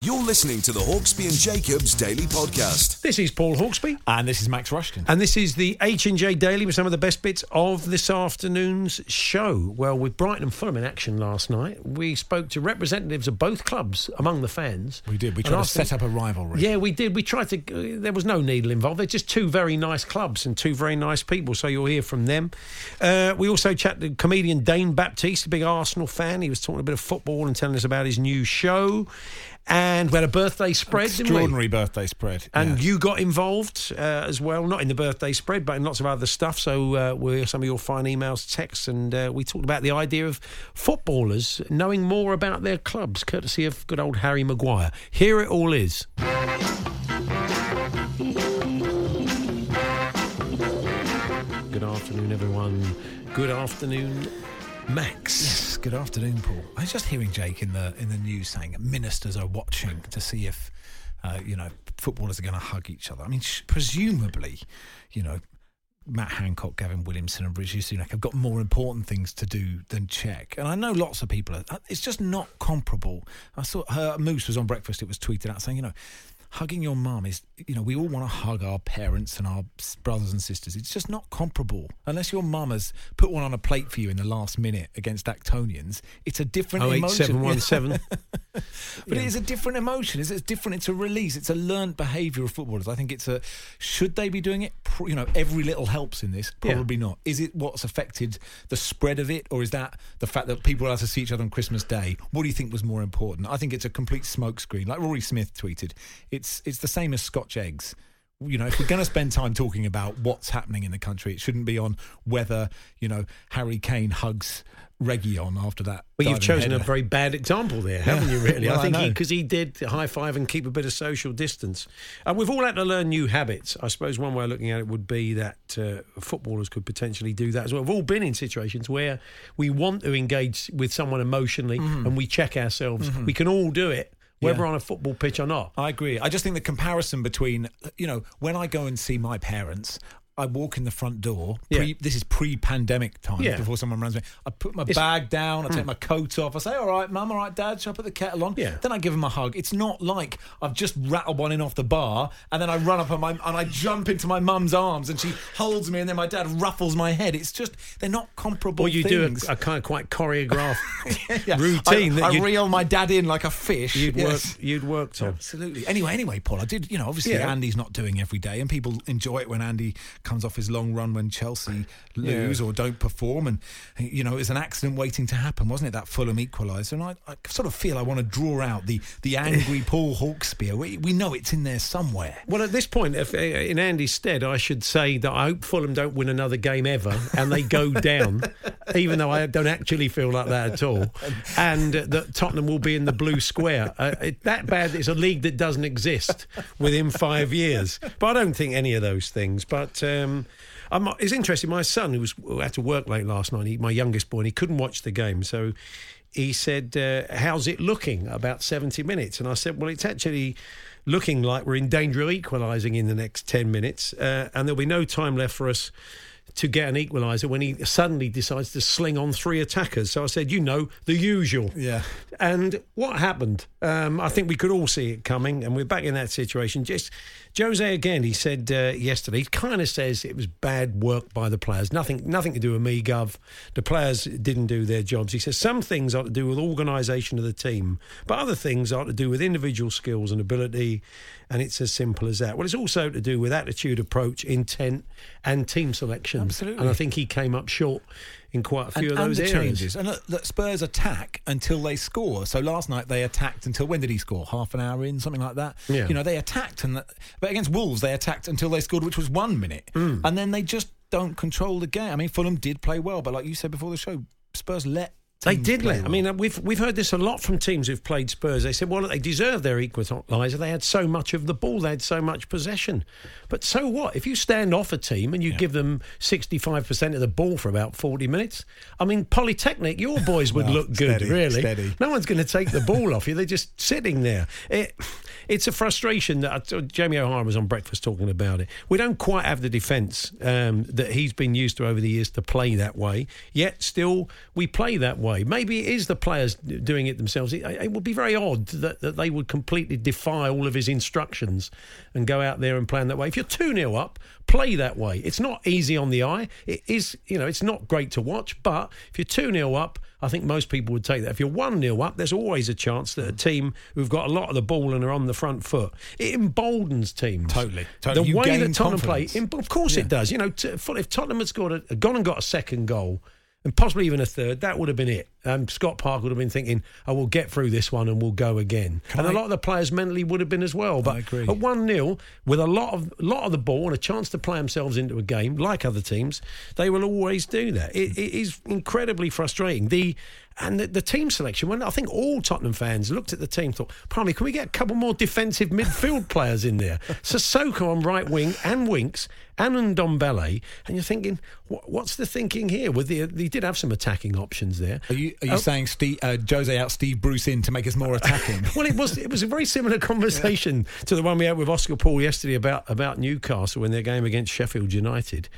You're listening to the Hawksbee and Jacobs Daily Podcast. This is Paul Hawksbee. And this is Max Rushton. And this is the H&J Daily with some of the best bits of this afternoon's show. Well, with Brighton and Fulham in action last night, we spoke to representatives of both clubs among the fans. We did. We tried to set up a rivalry. Yeah, we did. We tried to. Uh, there was no needle involved. They're just two very nice clubs and two very nice people. So you'll hear from them. Uh, we also chatted to comedian Dane Baptiste, a big Arsenal fan. He was talking a bit of football and telling us about his new show. And we had a birthday spread, didn't we? Extraordinary birthday spread. And yeah. you got involved uh, as well, not in the birthday spread, but in lots of other stuff. So uh, we're some of your fine emails, texts, and uh, we talked about the idea of footballers knowing more about their clubs, courtesy of good old Harry Maguire. Here it all is. Good afternoon, everyone. Good afternoon, Max. Yes, good afternoon, Paul. I was just hearing Jake in the in the news saying ministers are watching to see if uh, you know footballers are going to hug each other. I mean, sh- presumably, you know. Matt Hancock, Gavin Williamson, and Rishi Sunak have got more important things to do than check. And I know lots of people. Are, uh, it's just not comparable. I saw her Moose was on breakfast. It was tweeted out saying, you know, hugging your mum is, you know, we all want to hug our parents and our brothers and sisters. It's just not comparable unless your mum has put one on a plate for you in the last minute against Actonians. It's a different Oh emotion. seven one seven. But it is a different emotion. It's, it's different. It's a release. It's a learned behaviour of footballers. I think it's a. Should they be doing it? You know, every little helps in this. Yeah. Probably not. Is it what's affected the spread of it, or is that the fact that people are allowed to see each other on Christmas Day? What do you think was more important? I think it's a complete smokescreen. Like Rory Smith tweeted, it's it's the same as Scotch eggs. You know, if we're going to spend time talking about what's happening in the country, it shouldn't be on whether you know Harry Kane hugs Reguilon after that. Well, you've chosen a very bad example there, haven't you? Really, Well, I think because he, did high five and keep a bit of social distance. And we've all had to learn new habits. I suppose one way of looking at it would be that uh, footballers could potentially do that as well. We've all been in situations where we want to engage with someone emotionally and we check ourselves. We can all do it, whether. Yeah. on a football pitch or not. I agree. I just think the comparison between, you know, when I go and see my parents, I walk in the front door. Pre, Yeah. This is pre-pandemic time Yeah. before someone runs me. I put my It's- bag down. I take hmm. my coat off. I say, "All right, mum. All right, dad. Shall I put the kettle on?" Yeah. Then I give them a hug. It's not like I've just rattled one in off the bar and then I run up on my and I jump into my mum's arms and she holds me and then my dad ruffles my head. It's just they're not comparable. Or you things. do a, a kind of quite choreographed Yeah. routine I, that I reel my dad in like a fish. you'd Yes. work you'd worked on. Absolutely. Anyway, anyway, Paul, I did. You know, obviously. Andy's not doing every day, and people enjoy it when Andy comes off his long run when Chelsea lose or don't perform, and you know, it's an accident waiting to happen, wasn't it? That Fulham equaliser, and I, I sort of feel I want to draw out the the angry Paul Hawksbee. We, we know it's in there somewhere. Well, at this point, if, uh, in Andy's stead, I should say that I hope Fulham don't win another game ever and they go down, even though I don't actually feel like that at all, and uh, that Tottenham will be in the blue square. Uh, it, that bad, it's a league that doesn't exist within five years. But I don't think any of those things. But. Um, I'm, it's interesting. My son, who was had to work late last night, he, my youngest boy, and he couldn't watch the game, so he said, uh, "How's it looking?" About seventy minutes, and I said, "Well, it's actually looking like we're in danger of equalising in the next ten minutes, uh, and there'll be no time left for us." To get an equaliser when he suddenly decides to sling on three attackers. So I said, you know, the usual. Yeah. And what happened? Um, I think we could all see it coming, and we're back in that situation. Just Jose again. He said uh, yesterday. He kind of says it was bad work by the players. Nothing, nothing to do with me, Gov. The players didn't do their jobs. He says some things are to do with organisation of the team, but other things are to do with individual skills and ability. And it's as simple as that. Well, it's also to do with attitude, approach, intent, and team selection. Absolutely. And I think he came up short in quite a few and, of those and changes. And look, look, Spurs attack until they score. So last night they attacked until when did he score? Half an hour in, something like that. Yeah. You know, they attacked, and but against Wolves they attacked until they scored, which was one minute, Hmm. and then they just don't control the game. I mean, Fulham did play well, but like you said before the show, Spurs let. They did let. I mean, uh, we've we've heard this a lot from teams who've played Spurs. They said, well, they deserve their equaliser. They had so much of the ball. They had so much possession. But so what? If you stand off a team and you give them sixty five percent of the ball for about forty minutes, I mean, Polytechnic, your boys would look good, steady, really. steady. No one's going to take the ball off you. They're just sitting there. It, it's a frustration that uh, Jamie O'Hara was on breakfast talking about it. We don't quite have the defence um, that he's been used to over the years to play that way. Yet still, we play that way. Maybe it is the players doing it themselves. It, it would be very odd that, that they would completely defy all of his instructions and go out there and plan that way. If you're 2 0 up, play that way. It's not easy on the eye. It is, you know, it's not great to watch, but if you're 2 0 up, I think most people would take that. If you're 1 0 up, there's always a chance that a team who've got a lot of the ball and are on the front foot, it emboldens teams. Totally, totally. The You way that Tottenham play, of course it does. You know, t- if Tottenham had scored a, gone and got a second goal, and possibly even a third, that would have been it. Um, Scott Park would have been thinking, "I will get through this one and we'll go again." and a I- lot of the players mentally would have been as well. But agree. at one 0 with a lot of lot of the ball and a chance to play themselves into a game, like other teams, they will always do that. It, it is incredibly frustrating. The and the, the team selection. When I think all Tottenham fans looked at the team, thought, "Primely, can we get a couple more defensive midfield players in there?" Sissoko on right wing and Winks and Ndombele, and you're thinking, what, "What's the thinking here?" With the he did have some attacking options there. Are you, are you Oh. saying Steve, uh, Jose out Steve Bruce in to make us more attacking? well, it was it was a very similar conversation to the one we had with Oscar Paul yesterday about about Newcastle in their game against Sheffield United,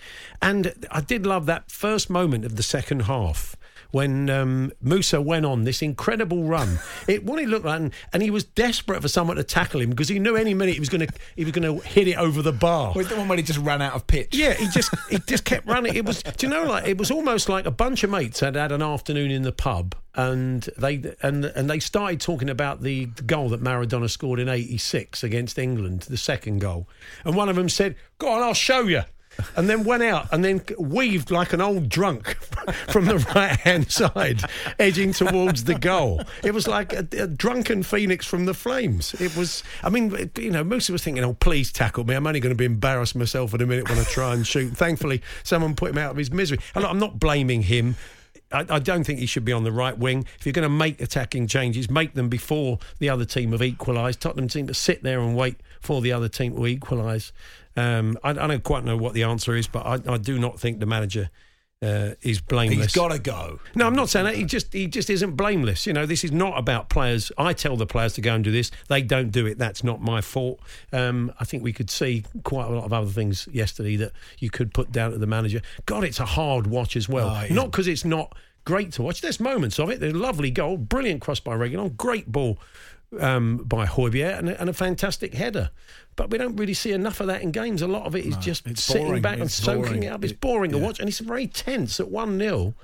and I did love that first moment of the second half. When um, Moussa went on this incredible run, it what he looked like, and, and he was desperate for someone to tackle him because he knew any minute he was going to he was going to hit it over the bar. Was the one where he just ran out of pitch? Yeah, he just he just kept running. It was, do you know, like it was almost like a bunch of mates had had an afternoon in the pub, and they and and they started talking about the goal that Maradona scored in '86 against England, the second goal, and one of them said, "Go on, I'll show you." And then went out and then weaved like an old drunk from the right hand side, edging towards the goal. It was like a, a drunken phoenix from the flames. It was, I mean, you know, Moussa was thinking, oh, please tackle me. I'm only going to be embarrassed myself in a minute when I try and shoot. Thankfully, someone put him out of his misery. And I'm not blaming him. I, I don't think he should be on the right wing. If you're going to make attacking changes, make them before the other team have equalised. Tottenham seem to sit there and wait for the other team to equalise. Um, I, I don't quite know what the answer is, but I, I do not think the manager uh, is blameless. He's got to go. No, I'm not saying that. He just he just isn't blameless. You know, this is not about players. I tell the players to go and do this. They don't do it. That's not my fault. Um, I think we could see quite a lot of other things yesterday that you could put down to the manager. God, it's a hard watch as well. Oh. Not because it's not great to watch. There's moments of it. There's a lovely goal, brilliant cross by Reguilon, great ball um, by Højbjerg, and, a- and a fantastic header. But we don't really see enough of that in games. A lot of it is just sitting boring. back and soaking boring. it up. It's It- boring to watch, and it's very tense at 1 0.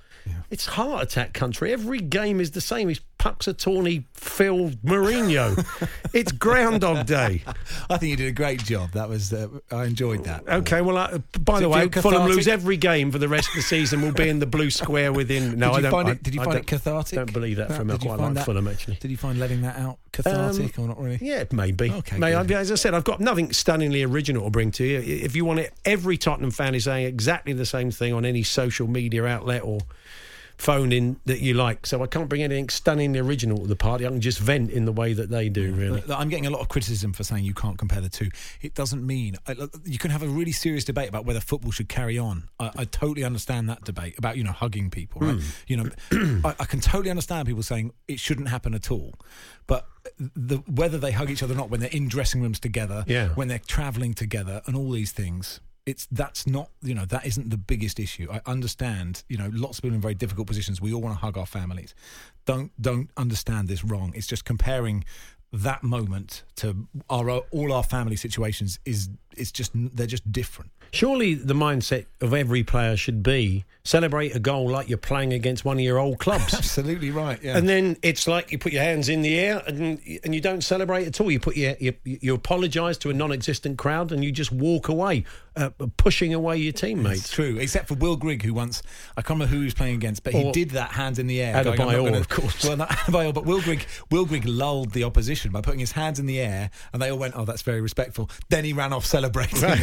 It's heart attack country. Every game is the same. It's Punxsutawney, Phil, Mourinho. it's Groundhog Day. I think you did a great job. That was. Uh, I enjoyed that. Okay, well, uh, by Does the way, Fulham lose every game for the rest of the season. We'll be in the blue square within. No, I don't. find I- it? Did you I find it cathartic? Don't believe that No, from. I did you quite find like that- Fulham actually. Did you find letting that out cathartic or not really? Yeah, maybe. Okay, May I, as I said, I've got nothing stunningly original to bring to you. If you want it, every Tottenham fan is saying exactly the same thing on any social media outlet or phone in that you like. So I can't bring anything stunningly original to the party. I can just vent in the way that they do, really. I'm getting a lot of criticism for saying you can't compare the two. It doesn't mean you can have a really serious debate about whether football should carry on. I, I totally understand that debate about you know hugging people. Right? Hmm. You know, I, I can totally understand people saying it shouldn't happen at all. But the, whether they hug each other or not when they're in dressing rooms together, Yeah. when they're travelling together, and all these things. It's that's not you know that isn't the biggest issue. I understand you know lots of people in very difficult positions. We all want to hug our families. Don't don't understand this wrong. It's just comparing that moment to our all our family situations is it's just they're just different. Surely the mindset of every player should be celebrate a goal like you're playing against one of your old clubs. Absolutely right. Yeah. And then it's like you put your hands in the air and and you don't celebrate at all. You put your you, you apologise to a non-existent crowd and you just walk away, uh, pushing away your teammates. It's true, except for Will Grigg, who once I can't remember who he was playing against, but he did that hands in the air. Adebayor, going, "I'm not gonna-" of course. Well, not Adebayor, but Will Grigg, Will Grigg lulled the opposition by putting his hands in the air, and they all went, "Oh, that's very respectful." Then he ran off celebrating.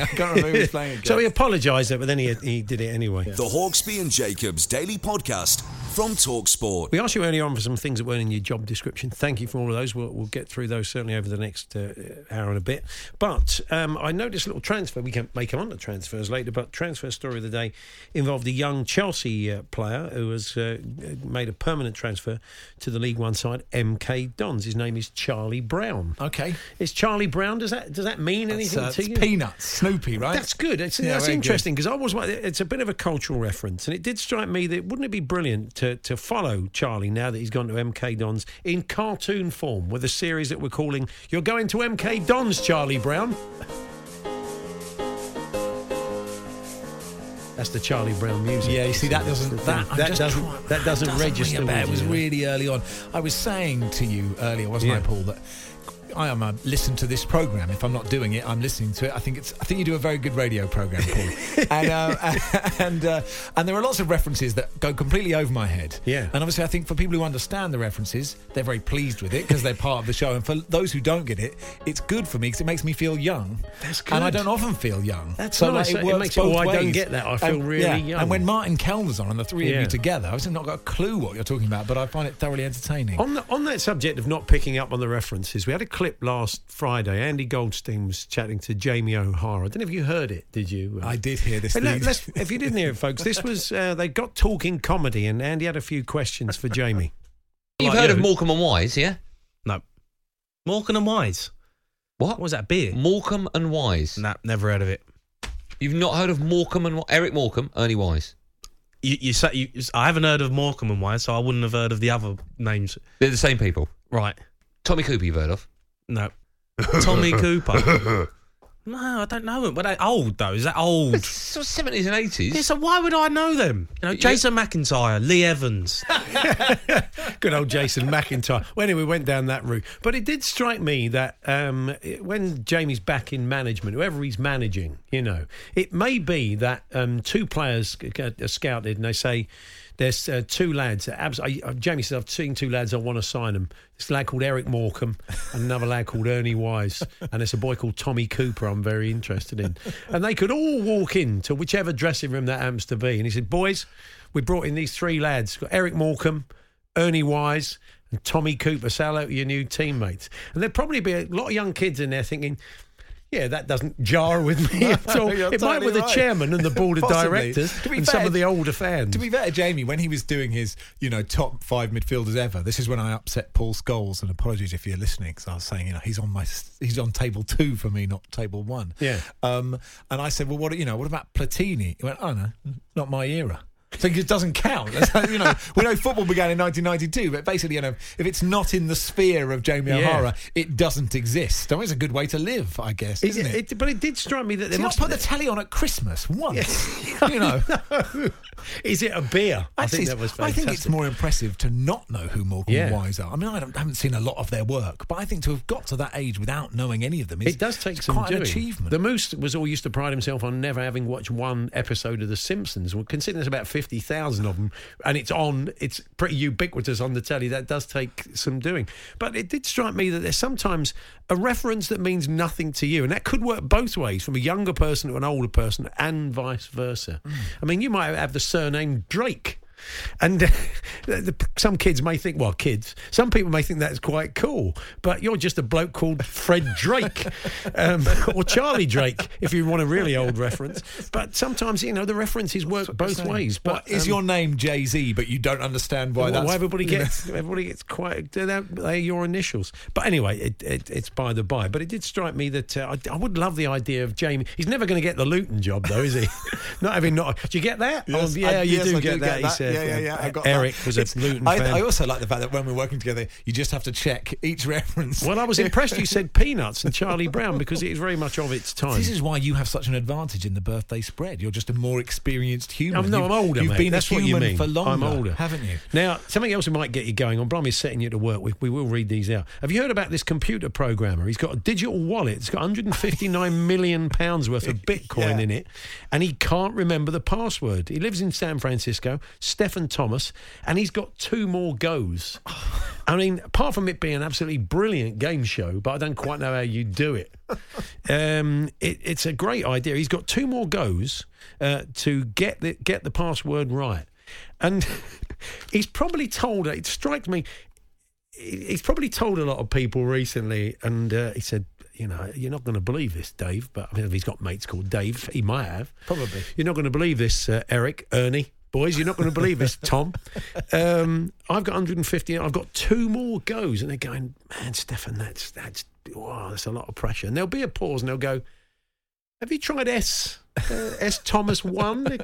I can't remember who was playing against. So he apologised, but then he he did it anyway. The Hawksbee and Jacobs Daily Podcast from Talksport. We asked you earlier on for some things that weren't in your job description. Thank you for all of those. We'll, we'll get through those certainly over the next uh, hour and a bit. But um, I noticed a little transfer. We can make come on the transfers later, but transfer story of the day involved a young Chelsea uh, player who has uh, made a permanent transfer to the League One side, MK Dons. His name is Charlie Brown. okay, Is Charlie Brown? Does that does that mean it's, anything uh, to you? Peanuts, Snoopy, right? That's good. It's, Yeah, that's interesting because I was. It's a bit of a cultural reference, and it did strike me that wouldn't it be brilliant to to follow Charlie now that he's gone to MK Dons in cartoon form with a series that we're calling "You're Going to MK Dons, Charlie Brown." That's the Charlie Brown music. Yeah, you see that doesn't that, that doesn't trying- that doesn't, ring register. It was really early on. I was saying to you earlier, wasn't I, Paul, that I am a listen to this program. If I'm not doing it, I'm listening to it. I think it's. I think you do a very good radio program, Paul. and uh, and uh, and there are lots of references that go completely over my head. Yeah. And obviously, I think for people who understand the references, they're very pleased with it because they're part of the show. And for those who don't get it, it's good for me because it makes me feel young. That's good. And I don't often feel young. That's so nice. Like, It it, makes it- both oh, I don't get that. I feel And- really yeah. young. And when Martin Kelner's on and the three Yeah. of you together, I've not got a clue what you're talking about, but I find it thoroughly entertaining. On, the, on that subject of not picking up on the references, we had a clip last Friday. Andy Goldstein was chatting to Jamie O'Hara. I don't know if you heard it, did you? I did hear this. Hey, let- if you didn't hear it, folks, this was uh, they got talking comedy, and Andy had a few questions for Jamie. You've Like heard of you. Morecambe and Wise, yeah? No. Morecambe and Wise. What? What was that beer? Morecambe and Wise. Nah, never heard of it. You've not heard of Morecambe and Eric Morecambe, Ernie Wise. You, you say you, I haven't heard of Morecambe and Wise, so I wouldn't have heard of the other names. They're the same people. Right. Tommy Cooper, you've heard of? No. Tommy Cooper. No, I don't know them. But they old though. Is that old? It's 70s and 80s. yeah, so why would I know them? You know, Jason McIntyre, Lee Evans. Good old Jason McIntyre. Well, anyway, we went down that route. But it did strike me that um, when Jamie's back in management, whoever he's managing, you know, it may be that um, two players are scouted and they say, there's uh, two lads. Abs- I, uh, Jamie says, I've seen two lads, I want to sign them. This lad called Eric Morecambe and another lad called Ernie Wise. And there's a boy called Tommy Cooper I'm very interested in. And they could all walk in to whichever dressing room that happens to be. And he said, Boys, we brought in these three lads. Got Eric Morecambe, Ernie Wise, and Tommy Cooper. Say hello to your new teammates. And there'd probably be a lot of young kids in there thinking, yeah, that doesn't jar with me at all. you're It might totally with the chairman and the board of directors To be and fair, some of the older fans. To be fair Jamie, when he was doing his, you know, top five midfielders ever, this is when I upset Paul Scholes. And apologies if you're listening, because I was saying, you know, he's on my, he's on table two for me, not table one. Yeah. Um, and I said, well, what, you know, what about Platini? He went, oh no, not my era. So it doesn't count. You know, we know football began in 1992, but basically, you know, if it's not in the sphere of Jamie Yeah. O'Hara, it doesn't exist. I mean, it's a good way to live, I guess, isn't it? It- but it did strike me that there must put the telly on at Christmas once? you know. Is it a beer? I think that was Fantastic. I think it's more impressive to not know who Morecambe Yeah. and Wise are. I mean, I don't, haven't seen a lot of their work, but I think to have got to that age without knowing any of them is It does take some quite doing. an achievement. The Moose was all used to pride himself on never having watched one episode of The Simpsons. Well, considering there's about fifty thousand of them, and it's on, it's pretty ubiquitous on the telly. That does take some doing. But it did strike me that there's sometimes a reference that means nothing to you, and that could work both ways, from a younger person to an older person, and vice versa. Mm. I mean, you might have the surname Drake. And uh, the, some kids may think, well, kids, some people may think that's quite cool, but you're just a bloke called Fred Drake um, or Charlie Drake, if you want a really old reference. But sometimes, you know, the references work both ways. But What, is um, your name Jay Z, but you don't understand why well, that's everybody gets everybody gets quite they're, they're your initials. But anyway, it, it, it's by the by. But it did strike me that uh, I, I would love the idea of Jamie. He's never going to get the Luton job, though, is he? not having not. Do you get that? Yes, oh, yeah, I- you yes, do I get do that. get He that. said, Yeah, yeah, yeah, I got Eric that. was a It's- Luton I, fan. I also like the fact that when we're working together, you just have to check each reference. well, I was impressed you said Peanuts and Charlie Brown because it is very much of its time. This is why you have such an advantage in the birthday spread. You're just a more experienced human. I'm, no, You've- I'm older, You've mate. been That's a what you human mean. for longer, I'm older, haven't you? Now, something else that might get you going. On Bromley's setting you to work. We, we will read these out. Have you heard about this computer programmer? He's got a digital wallet. It's got 159 million pounds worth of Bitcoin Yeah. in it, and he can't remember the password. He lives in San Francisco. Stefan Thomas, and he's got two more goes. I mean, apart from it being an absolutely brilliant game show, but I don't quite know how you do it. Um, it it's a great idea. He's got two more goes uh, to get the get the password right, and he's probably told. It strikes me. He's probably told a lot of people recently, and uh, he said, "You know, you're not going to believe this, Dave." But I mean, if he's got mates called Dave, he might have. Probably. You're not going to believe this, uh, Eric, Ernie, boys. You're not going to believe this, Tom. Um, I've got 150. I've got two more goes, and they're going, man, Stefan, that's that's wow, that's a lot of pressure. And there'll be a pause, and they'll go, have you tried S uh, S Thomas one?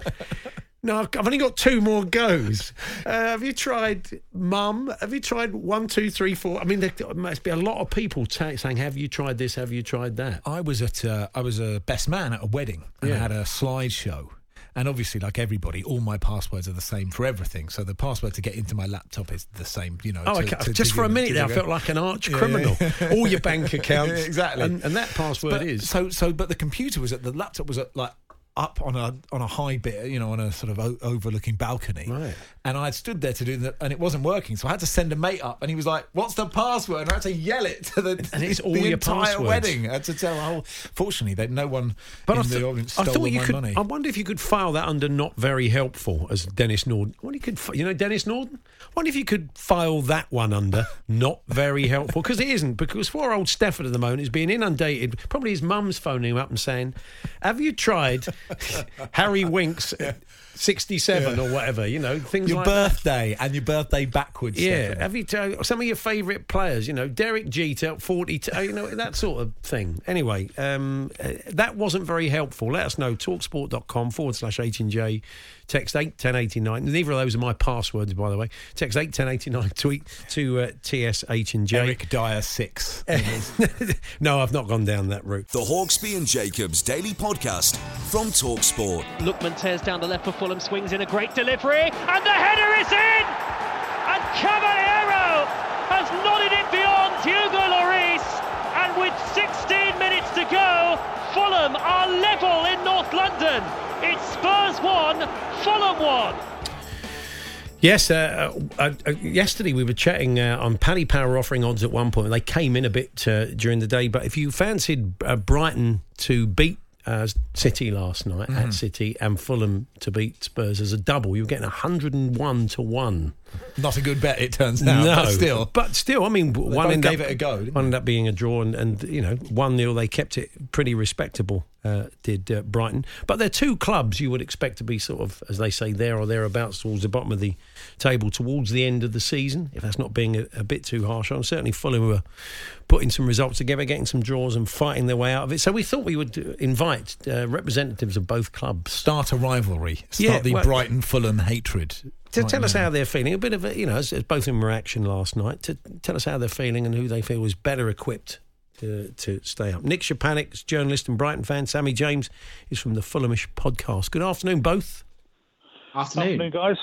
No, I've only got two more goes. Uh, have you tried Mum? Have you tried one, two, three, four? I mean, there must be a lot of people ta saying, "Have you tried this? Have you tried that?" I was at uh, I was a best man at a wedding and Yeah. I had a slideshow. And obviously, like everybody, all my passwords are the same for everything. So the password to get into my laptop is the same. You know. Oh, to- okay. to- just to for a minute there, I felt like an arch Yeah, criminal. yeah. All your bank accounts, exactly. and, and that password But- is. so so. But the computer was at the laptop was at like up on a on a high bit, you know, on a sort of o- overlooking balcony. Right. And I had stood there to do that, and it wasn't working. So I had to send a mate up, and he was like, "What's the password?" And I had to yell it to the And it's all the your entire passwords. wedding. I had to tell the whole. Fortunately, that no one But in I, the th- audience I stole thought you my could. money. I wonder if you could file that under not very helpful as Denis Norden. I wonder if you could. You know Denis Norden. I wonder if you could file that one under not very helpful because it isn't. Because poor old Stefford at the moment is being inundated. Probably his mum's phoning him up and saying, "Have you tried Harry Winks?" at 67 or whatever, you know, things your like that. birthday and your birthday backwards. Yeah, Stefan. have you told some of your favourite players? You know, Derek Jeter, forty-two. You know that sort of thing. Anyway, um, uh, that wasn't very helpful. Let us know. Talksport.com forward slash H and J. Text eight ten eighty nine. Neither of those are my passwords, by the way. Text eight ten eighty nine. Tweet to uh, TSH and J. Eric Dier six. no, I've not gone down that route. The Hawksbee and Jacobs Daily Podcast from Talksport. Lookman tears down the left for Fulham, swings in a great delivery, and the header is in! And Cavaleiro has nodded it beyond Hugo Lloris, and with 16 minutes to go, Fulham are level in North London. It's Spurs 1, Fulham 1. Yes, uh, uh, uh, yesterday we were chatting uh, on Paddy Power offering odds at one point. They came in a bit uh, during the day, but if you fancied uh, Brighton to beat uh, City last night Mm-hmm. at City and Fulham to beat Spurs as a double, you were getting 101 to 1. Not a good bet, it turns out. no, but still. But still, I mean, one ended gave up, it a go, One ended up being a draw, and, and you know, 1 0, they kept it pretty respectable, uh, did uh, Brighton. But they're two clubs you would expect to be sort of, as they say, there or thereabouts towards the bottom of the table towards the end of the season, if that's not being a, a bit too harsh. I'm certainly Fulham were putting some results together, getting some draws, and fighting their way out of it. So we thought we would uh, invite uh, representatives of both clubs. Start a rivalry. Start Yeah, the well- Brighton Fulham hatred. To right tell us how they're feeling, a bit of a, you know, as, as both in reaction last night, to tell us how they're feeling and who they feel is better equipped to, to stay up. Nick Szczepanik's journalist and Brighton fan. Sammy James is from the Fulhamish podcast. Good afternoon, both. Afternoon, guys.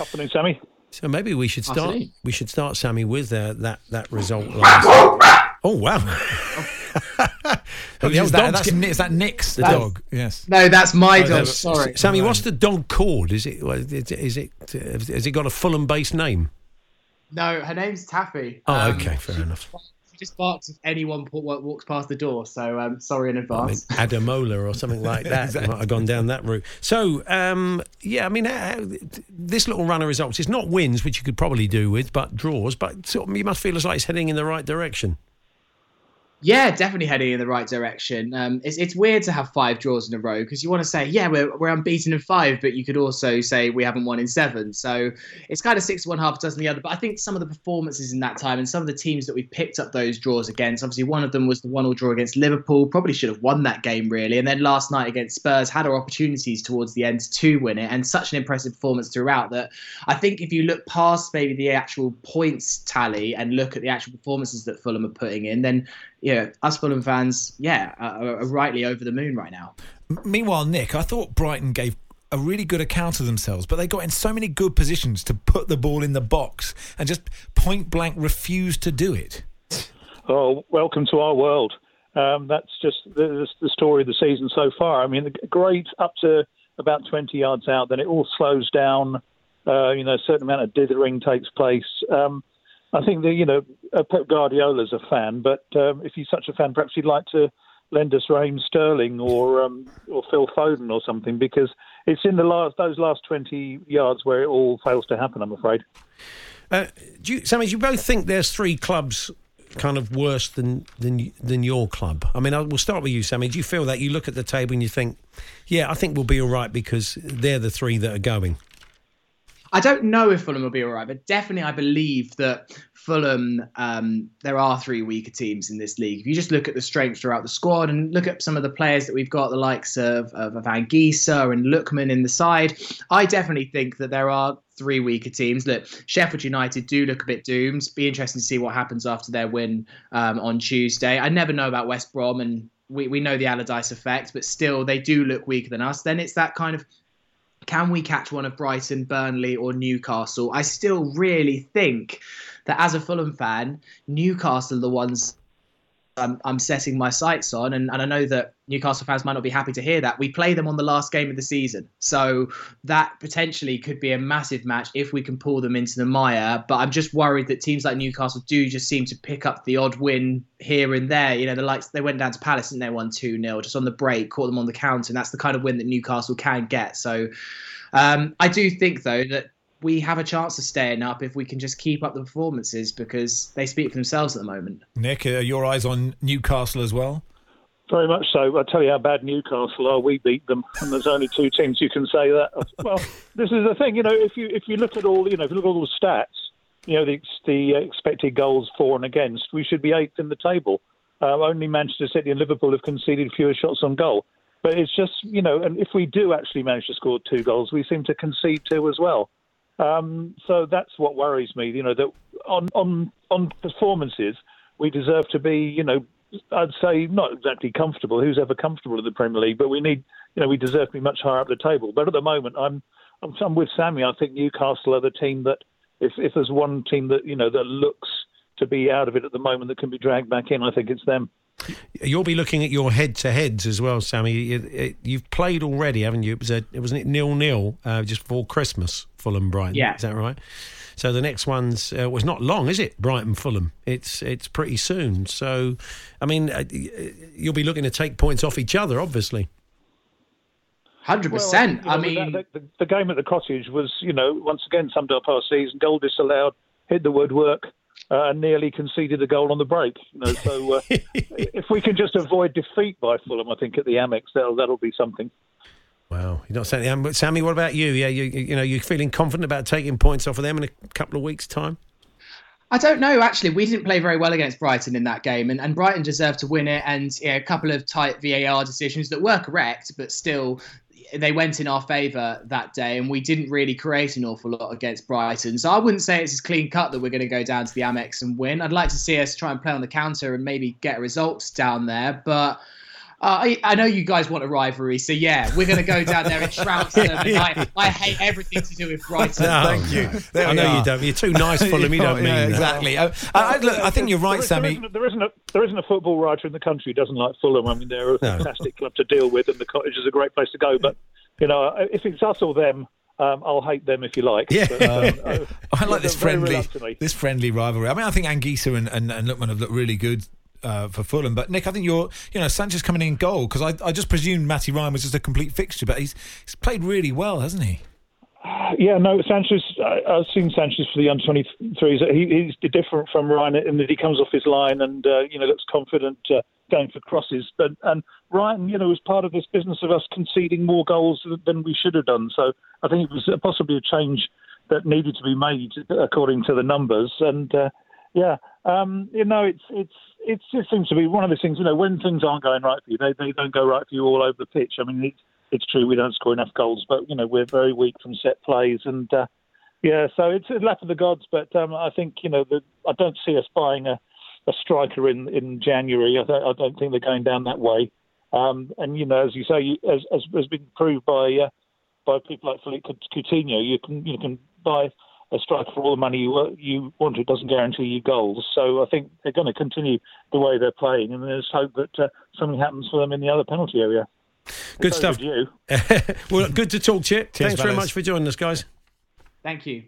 Afternoon, Sammy. So maybe we should start. Afternoon. We should start, Sammy, with uh, that that result last. oh wow! Who The old is that? dog's That's, get- is that Nick's the That- dog? Yes. No, that's my Oh, dog. that's- Sorry. Sammy. What's the dog called? Is it is it has it got a Fulham-based name? No, her name's Taffy. Oh, Um, okay, fair enough. Just barks if anyone walks past the door. So um, sorry in advance. I mean, Ademola or something like that exactly. might have gone down that route. So um, yeah, I mean, uh, this little run of results. It's not wins, which you could probably do with, but draws. But sort of, you must feel as like it's heading in the right direction. Yeah, definitely heading in the right direction. Um, it's it's weird to have five draws in a row because you want to say, yeah, we're we're unbeaten in five, but you could also say we haven't won in seven. So it's kind of six one half a dozen the other. But I think some of the performances in that time and some of the teams that we picked up those draws against, obviously one of them was the one all draw against Liverpool. Probably should have won that game really. And then last night against Spurs, had our opportunities towards the end to win it, and such an impressive performance throughout that I think if you look past maybe the actual points tally and look at the actual performances that Fulham are putting in, then yeah, us Fulham fans, yeah, are, are rightly over the moon right now. Meanwhile, Nick, I thought Brighton gave a really good account of themselves, but they got in so many good positions to put the ball in the box and just point blank refused to do it. Oh, welcome to our world. Um, that's just the, the, story of the season so far. I mean, great up to about 20 yards out, then it all slows down. Uh, you know, a certain amount of dithering takes place. Um, I think that you know uh, Pep Guardiola's a fan, but um, if he's such a fan, perhaps he'd like to lend us Raheem Sterling or um, or Phil Foden or something because it's in the last those last twenty yards where it all fails to happen. I'm afraid. Uh, do you, Sammy, do you both think there's three clubs kind of worse than than than your club? I mean, I, we'll start with you, Sammy. Do you feel that you look at the table and you think, yeah, I think we'll be all right because they're the three that are going? I don't know if Fulham will be all right, but definitely I believe that Fulham, um, there are three weaker teams in this league. If you just look at the strength throughout the squad and look at some of the players that we've got, the likes of, of, of Anguissa and Lookman in the side, I definitely think that there are three weaker teams. Look, Sheffield United do look a bit doomed. Be interesting to see what happens after their win um, on Tuesday. I never know about West Brom and we, we know the Allardyce effect, but still they do look weaker than us. Then it's that kind of can we catch one of Brighton, Burnley, or Newcastle? I still really think that as a Fulham fan, Newcastle are the ones I'm, I'm setting my sights on. And, and I know that Newcastle fans might not be happy to hear that. We play them on the last game of the season. So that potentially could be a massive match if we can pull them into the mire. But I'm just worried that teams like Newcastle do just seem to pick up the odd win here and there. You know, the likes they went down to Palace and they won 2 0 just on the break, caught them on the counter. And that's the kind of win that Newcastle can get. So um, I do think, though, that we have a chance of staying up if we can just keep up the performances because they speak for themselves at the moment. Nick, are your eyes on Newcastle as well? Very much so. I tell you how bad Newcastle are. We beat them, and there's only two teams you can say that. Well, this is the thing. You know, if you if you look at all, you know, if you look at all the stats, you know, the, the expected goals for and against, we should be eighth in the table. Uh, only Manchester City and Liverpool have conceded fewer shots on goal. But it's just, you know, and if we do actually manage to score two goals, we seem to concede two as well. Um, so that's what worries me. You know that on on on performances, we deserve to be. You know, I'd say not exactly comfortable. Who's ever comfortable in the Premier League? But we need. You know, we deserve to be much higher up the table. But at the moment, I'm I'm, I'm with Sammy. I think Newcastle are the team that if if there's one team that you know that looks to be out of it at the moment that can be dragged back in, I think it's them. You'll be looking at your head-to-heads as well, Sammy. You've played already, haven't you? It was a, it was nil-nil uh, just before Christmas, Fulham Brighton. Yeah, is that right? So the next one's uh, was not long, is it? Brighton Fulham. It's it's pretty soon. So, I mean, uh, you'll be looking to take points off each other, obviously. Hundred well, percent. I mean, the, the, the, game at the cottage was, you know, once again summed up our season. Goal disallowed, hit the woodwork uh, and nearly conceded a goal on the break. You know, so uh, if we can just avoid defeat by Fulham, I think at the Amex, that'll that'll be something. Wow, you're not saying but Sammy. What about you? Yeah, you you know, you're feeling confident about taking points off of them in a couple of weeks' time. I don't know. Actually, we didn't play very well against Brighton in that game, and, and Brighton deserved to win it. And yeah, a couple of tight VAR decisions that were correct, but still, they went in our favour that day, and we didn't really create an awful lot against Brighton. So I wouldn't say it's as clean cut that we're going to go down to the Amex and win. I'd like to see us try and play on the counter and maybe get results down there, but. Uh, I, I, know you guys want a rivalry, so yeah, we're going to go down there and trounce them. And I, I hate everything to do with Brighton. No, Thank you. There I know are. you don't. You're too nice for them. You don't yeah, mean exactly. Uh, I, look, I think you're right, there, Sammy. There isn't, there isn't, a, there isn't a football writer in the country who doesn't like Fulham. I mean, they're a no. fantastic club to deal with, and the cottage is a great place to go. But you know, if it's us or them, Um, I'll hate them if you like. Yeah. But, um, uh, I like this friendly, this friendly rivalry. I mean, I think Anguissa and, and, and Lookman have looked really good uh, for Fulham. But Nick, I think you're, you know, Sanchez coming in goal because I, I just presumed Matty Ryan was just a complete fixture, but he's he's played really well, hasn't he? Yeah, no, Sanchez. I, I've seen Sanchez for the under 23s. He, he's different from Ryan in that he comes off his line and uh, you know looks confident uh, going for crosses. But and Ryan, you know, was part of this business of us conceding more goals than we should have done. So I think it was possibly a change that needed to be made according to the numbers. And uh, yeah, um, you know, it's it's it just seems to be one of those things. You know, when things aren't going right for you, they they don't go right for you all over the pitch. I mean, it's it's true we don't score enough goals, but you know we're very weak from set plays, and uh, yeah, so it's a lap of the gods. But um, I think you know the, I don't see us buying a, a striker in in January. I don't, I don't think they're going down that way. Um, and you know, as you say, as, as has been proved by uh, by people like Philippe Coutinho, you can you can buy a striker for all the money you you want. It doesn't guarantee you goals. So I think they're going to continue the way they're playing, and there's hope that uh, something happens for them in the other penalty area. Good So stuff. you. well, good to talk to you. Thanks very fellas. much for joining us, guys. Thank you.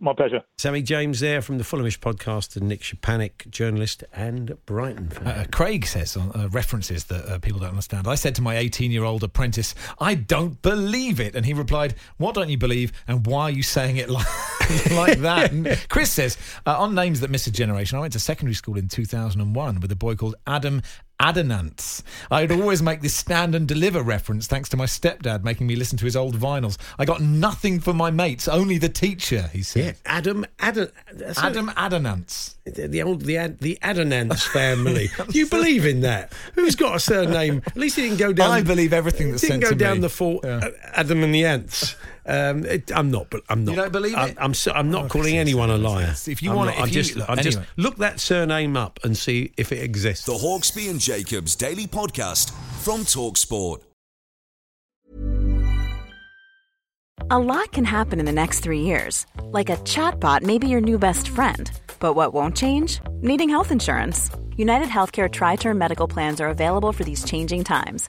My pleasure. Sammy James there from the Fulhamish podcast and Nick Szczepanik, journalist and Brighton fan. Uh, Craig says uh, references that uh, people don't understand. I said to my 18 year old apprentice, I don't believe it. And he replied, What don't you believe? And why are you saying it like, like that? And Chris says, uh, On names that miss a generation, I went to secondary school in 2001 with a boy called Adam Adonance. I'd always make this stand and deliver reference thanks to my stepdad making me listen to his old vinyls. I got nothing for my mates, only the teacher, he said. Adam Adam Adam Adonance. The, old the Ad, the Adonance family. You believe in that? Who's got a surname? At least he didn't go down. I believe everything that's didn't go down me. the fault. Yeah. Adam and the ants. Um, it, I'm not, but I'm not. You don't believe I'm, it? I'm, so, I'm not Oh, calling anyone a liar. if you I'm want not- it- I'm you- just, look, I'm just anyway. look that surname up and see if it exists. The Hawksbee and Jacobs Daily Podcast from Talksport. A lot can happen in the next three years. Like a chatbot may be your new best friend. But what won't change? Needing health insurance. United Healthcare Tri Term Medical Plans are available for these changing times.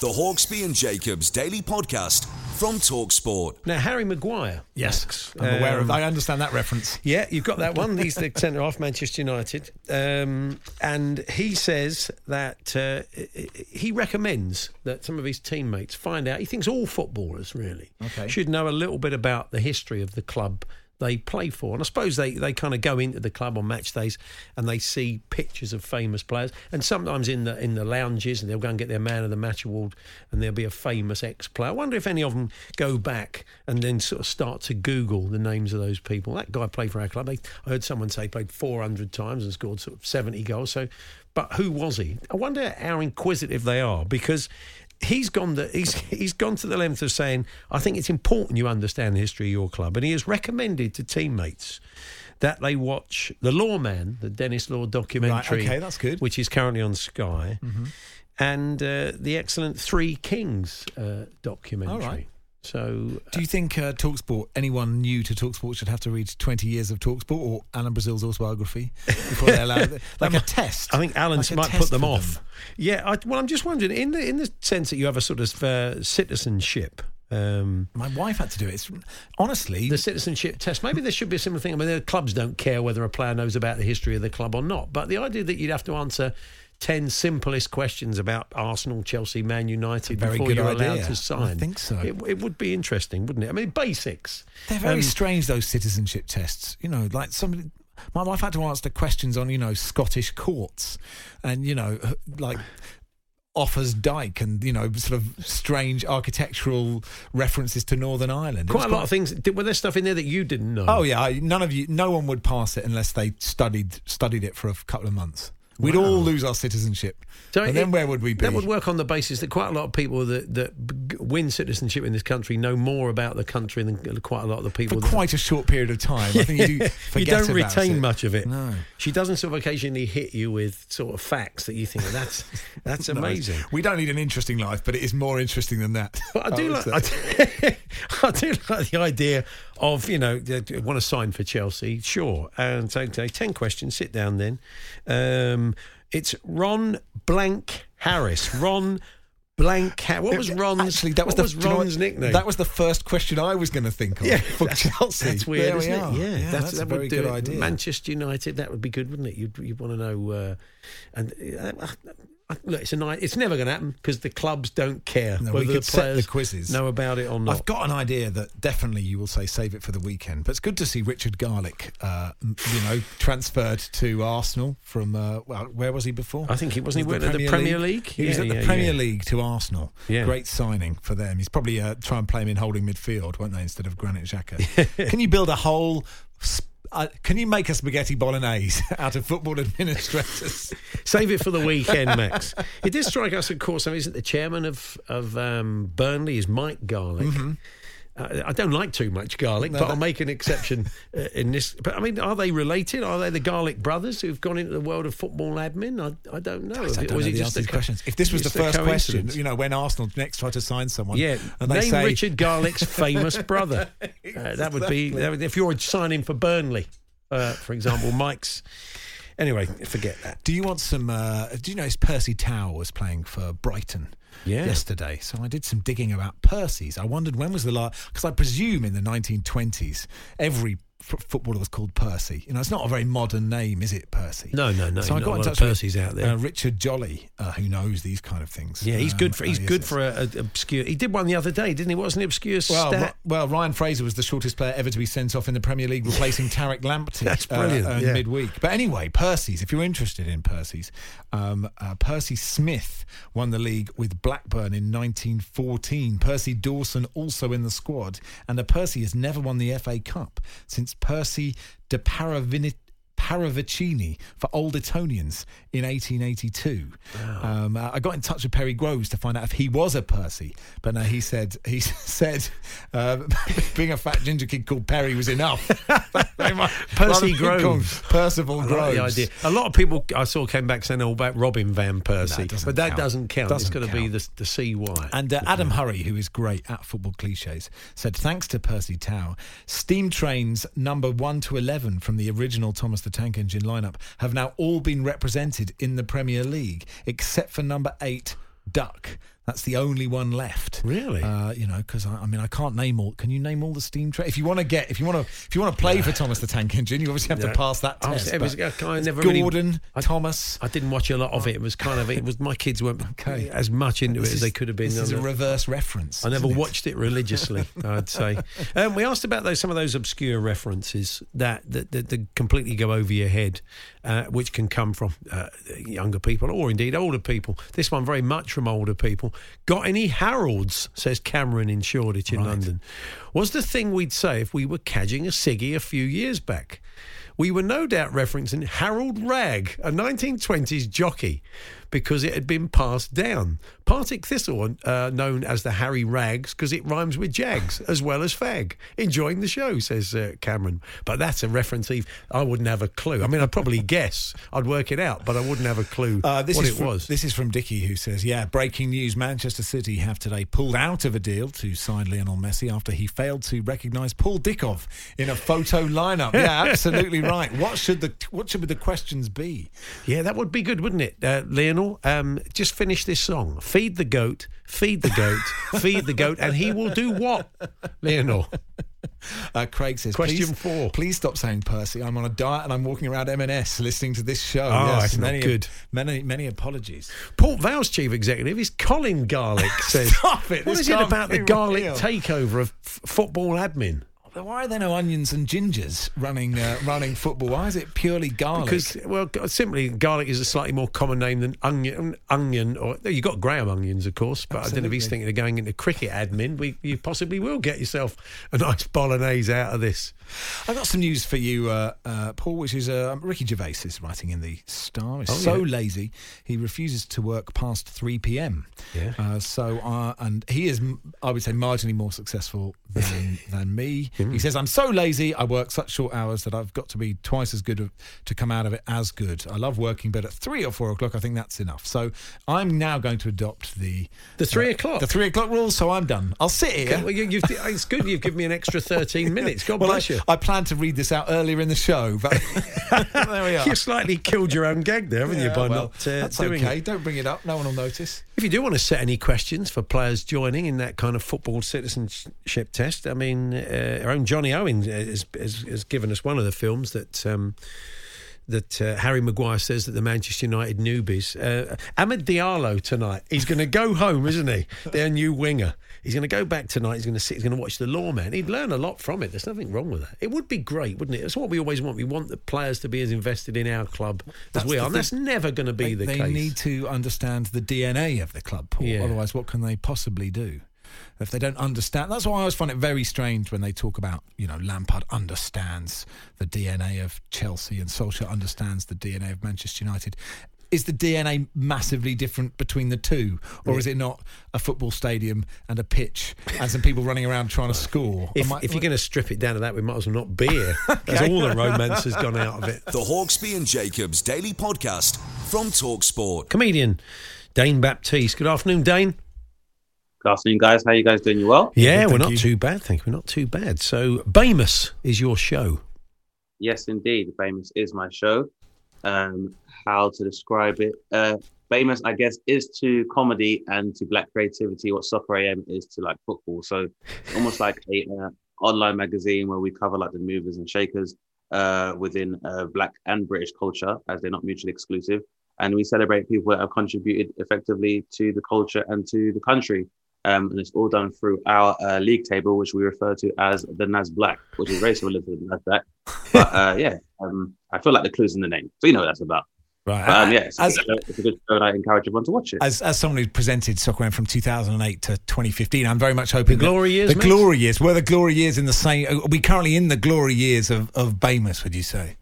The Hawksbee and Jacobs Daily Podcast from Talksport. Now, Harry Maguire. Yes, asks, I'm aware of. um, I understand that reference. Yeah, you've got that one. He's the centre half, Manchester United, um, and he says that uh, he recommends that some of his teammates find out. He thinks all footballers really Okay. should know a little bit about the history of the club they play for. And I suppose they, they kind of go into the club on match days and they see pictures of famous players. And sometimes in the in the lounges, and they'll go and get their Man of the Match award, and there'll be a famous ex player. I wonder if any of them go back and then sort of start to Google the names of those people. That guy played for our club. They, I heard someone say he played 400 times and scored sort of 70 goals. So, but who was he? I wonder how inquisitive they are because he's gone the, he's he's gone to the length of saying I think it's important you understand the history of your club, and he has recommended to teammates that they watch the Lawman, the Denis Law documentary, okay, that's good. which is currently on Sky, Mhm. and uh, the excellent Three Kings uh, documentary. All right. So, Do you think uh, Talksport, anyone new to Talksport, should have to read 20 years of Talksport or Alan Brazil's autobiography before they allow it? Like a test. I think Alan Like might put them off. Yeah, I, well, I'm just wondering in the in the sense that you have a sort of uh, citizenship. Um, My wife had to do it. It's, honestly, the citizenship test. Maybe there should be a similar thing. I mean, the clubs don't care whether a player knows about the history of the club or not. But the idea that you'd have to answer ten simplest questions about Arsenal, Chelsea, Man United very before good you're idea. allowed to I sign, think so. It, it would be interesting, wouldn't it? I mean, basics. They're very Um, strange, those citizenship tests. You know, like somebody. My wife had to answer questions on, you know, Scottish courts and, you know, like Offa's Dyke and, you know, sort of strange architectural references to Northern Ireland. It Quite a lot of things. Were there stuff in there that you didn't know? Oh yeah, I, none of you, no one would pass it unless they studied studied it for a couple of months. We'd Wow. all lose our citizenship. So and it- then where would we be? That would work on the basis that quite a lot of people that, that win citizenship in this country know more about the country than quite a lot of the for people. that, quite a short period of time. I think you do You don't retain it. much of it. No. She doesn't sort of occasionally hit you with sort of facts that you think that's that's No, amazing. we don't need an interesting life, but it is more interesting than that. But I do would like. I do, I do like the idea of you know want to sign for Chelsea, sure, and so ten questions. Sit down then. Um, it's Ron Blank Harris. Ron Blank. Ha- what was Ron's? Actually, that was, the, was do you know what? Ron's nickname. That was the first question I was going to think of Yeah, for that's- Chelsea. That's weird, There we isn't are. it? Yeah, that's, that a very would do good it. idea. Manchester United, that would be good, wouldn't it? You'd you'd want to know. Uh, and uh, uh, look, it's a night. It's never going to happen because the clubs don't care No, whether we the could set the quizzes. know about it or not. I've got an idea that definitely you will say save it for the weekend. But it's good to see Richard Garlick, uh, you know, transferred to Arsenal from uh, well, where was he before? I think he wasn't he Was went at the Premier League? He was Yeah, at the yeah, Premier yeah. League to Arsenal. Yeah. Great signing for them. He's probably uh, try and play him in holding midfield, won't they, instead of Granit Xhaka? Can you build a whole? Sp- uh, can you make a spaghetti bolognese out of football administrators? Save it for the weekend, Max. It did strike us, of course. I mean, isn't the chairman of of um, Burnley is Mike Garlick? Uh, I don't like too much garlic, No, but that- I'll make an exception uh, in this. But I mean, are they related? Are they the Garlic brothers who've gone into the world of football admin? I, I don't know. I don't know the just answer to a these co- questions. If this was the first question, you know, when Arsenal next try to sign someone, Yeah, and they name say Richard Garlick's famous brother. Uh, that would be that would- if you're signing for Burnley, uh, for example, Mike's. Anyway, forget that. Do you want some? Uh, do you know his Percy Tau was playing for Brighton? Yeah. Yesterday, so I did some digging about Percy's. I wondered when was the last because I presume in the 1920s every f- footballer was called Percy. You know, it's not a very modern name, is it, Percy? No, no, no, So I got in touch Percys with out there. Uh, Richard Jolly, uh, who knows these kind of things. Yeah, he's Um, good for he's uh, good for a, a obscure. He did one the other day, didn't he? Wasn't it obscure Well, stat? Well, Ryan Fraser was the shortest player ever to be sent off in the Premier League, replacing Tariq Lamptey. That's brilliant, Uh, uh, yeah. Midweek, but anyway, Percy's. If you're interested in Percy's, um, uh, Percy Smith won the league with Blackburn in 1914. Percy Dawson also in the squad, and uh, Percy has never won the FA Cup since Percy de Paravinit. Paravicini for Old Etonians in 1882. Um, uh, I got in touch with Perry Groves to find out if he was a Percy, but no, he said he said uh, being a fat ginger kid called Perry was enough. Percy rather than call him Groves. Percival Groves. the idea. A lot of people I saw came back saying all about Robin van Persie, doesn't but that count. doesn't count. Doesn't it's to be the, the CY. And uh, Adam Hurrey, who is great at football cliches, said thanks to Percy Tau, steam trains number 1 to 11 from the original Thomas the Tank Engine lineup have now all been represented in the Premier League, except for number 8, Duck. That's the only one left. Really? Uh, you know, because I, I mean, I can't name all. Can you name all the steam trains? If you want to get, if you want to, if you want to play for Thomas the Tank Engine, you obviously have Yeah. to pass that I was- test. it was- but I never really- Gordon, I- Thomas. I didn't watch a lot of it. It was kind of it was my kids weren't Okay. as much into This it as is- they could have been. This is a reverse reference. I never it? watched it religiously. I'd say. Um, we asked about those some of those obscure references that that, that, that completely go over your head, uh, which can come from uh, younger people or indeed older people. This one very much from older people. Got any Harolds? Says Cameron in Shoreditch in Right. London. Was the thing we'd say if we were cadging a ciggy a few years back. we were no doubt referencing Harold Wragg, a 1920s jockey, because it had been passed down. Partick Thistle, uh, known as the Harry Wraggs, because it rhymes with Jags as well as fag. Enjoying the show, says uh, Cameron. But that's a reference Eve. I wouldn't have a clue. I mean, I'd probably guess. I'd work it out, but I wouldn't have a clue Uh, this what is it from, was. This is from Dicky, who says, "Yeah, breaking news: Manchester City have today pulled out of a deal to sign Lionel Messi after he failed to recognise Paul Dickov in a photo lineup." Yeah, absolutely right. What should the what should the questions be? Yeah, that would be good, wouldn't it, uh, Um, just finish this song. Feed the goat, feed the goat, feed the goat, and he will do what, Lionel? Uh, Craig says, Question please, four. Please stop saying Percy. I'm on a diet and I'm walking around M&S listening to this show. Oh, yes, many, good. Many, many apologies. Port Vale's chief executive is Colin Garlick. Says, Stop it, What is it about the be Garlic real." takeover of f- football admin? Why are there no onions and gingers running uh, running football? Why is it purely garlic? Because, well, simply garlic is a slightly more common name than onion. Onion, or you got Graham onions, of course. But I don't know if he's thinking of going into cricket admin. We, you possibly will get yourself a nice bolognese out of this. I've got some news for you, uh, uh, Paul, which is uh, Ricky Gervais is writing in the Star. He's Oh, so yeah. lazy he refuses to work past three p.m. Yeah. Uh, so, uh, and he is, I would say, marginally more successful than than me. Hmm. He says, "I'm so lazy. I work such short hours that I've got to be twice as good to come out of it as good. I love working, but at three or four o'clock, I think that's enough. So, I'm now going to adopt the The three o'clock. the three o'clock rule. So I'm done. I'll sit here. Okay, well, you, you've, it's good you've given me an extra 13 minutes. God Well, bless I, you. I planned to read this out earlier in the show, but there we are. You slightly killed your own gag there, haven't you, Yeah, by well, not uh, that's okay. it? Don't bring it up. No one will notice. If you do want to set any questions for players joining in that kind of football citizenship test, I mean, uh, our own Johnny Owen has, has, has given us one of the films that. Um, that uh, Harry Maguire says that the Manchester United newbies. Uh, Amad Diallo tonight. He's going to go home, isn't he? Their new winger. He's going to go back tonight. He's going to sit. He's going to watch the Lawman. He'd learn a lot from it. There's nothing wrong with that. It would be great, wouldn't it? That's what we always want. We want the players to be as invested in our club as we are. And that's never going to be they, the they case. They need to understand the DNA of the club, Paul. Yeah. Otherwise, what can they possibly do? If they don't understand, that's why I always find it very strange when they talk about, you know, Lampard understands the DNA of Chelsea and Solskjaer understands the DNA of Manchester United. Is the DNA massively different between the two, or is it not a football stadium and a pitch and some people running around trying to score? If, I- if you're going to strip it down to that, we might as well not be here. Because all the romance has gone out of it. The Hawksbee and Jacobs Daily Podcast from Talksport. Comedian Dane Baptiste. Good afternoon, Dane. Good afternoon, guys. How are you guys doing? You well? Yeah, good, we're not you. too bad, thank you. We're not too bad. So, Bamus is your show. Yes, indeed. Famous is my show. Um, how to describe it? Uh, famous, I guess, is to comedy and to black creativity what Soccer AM is to like football. So, almost like a uh, online magazine where we cover like the movers and shakers uh, within uh, black and British culture, as they're not mutually exclusive. And we celebrate people that have contributed effectively to the culture and to the country. Um, and it's all done through our uh, league table, which we refer to as the Nas Black, which is very similar to the Nasdaq. But uh, yeah, um, I feel like the clues in the name, so you know what that's about. Right. Um, yeah, it's, As- a good- it's a good show, and I encourage everyone to watch it. As, as someone who presented Soccer AM from 2008 to 2015, I'm very much hoping The that- glory years, The mate? glory years. Were the glory years in the same? Are we currently in the glory years of of Bamus? Would you say?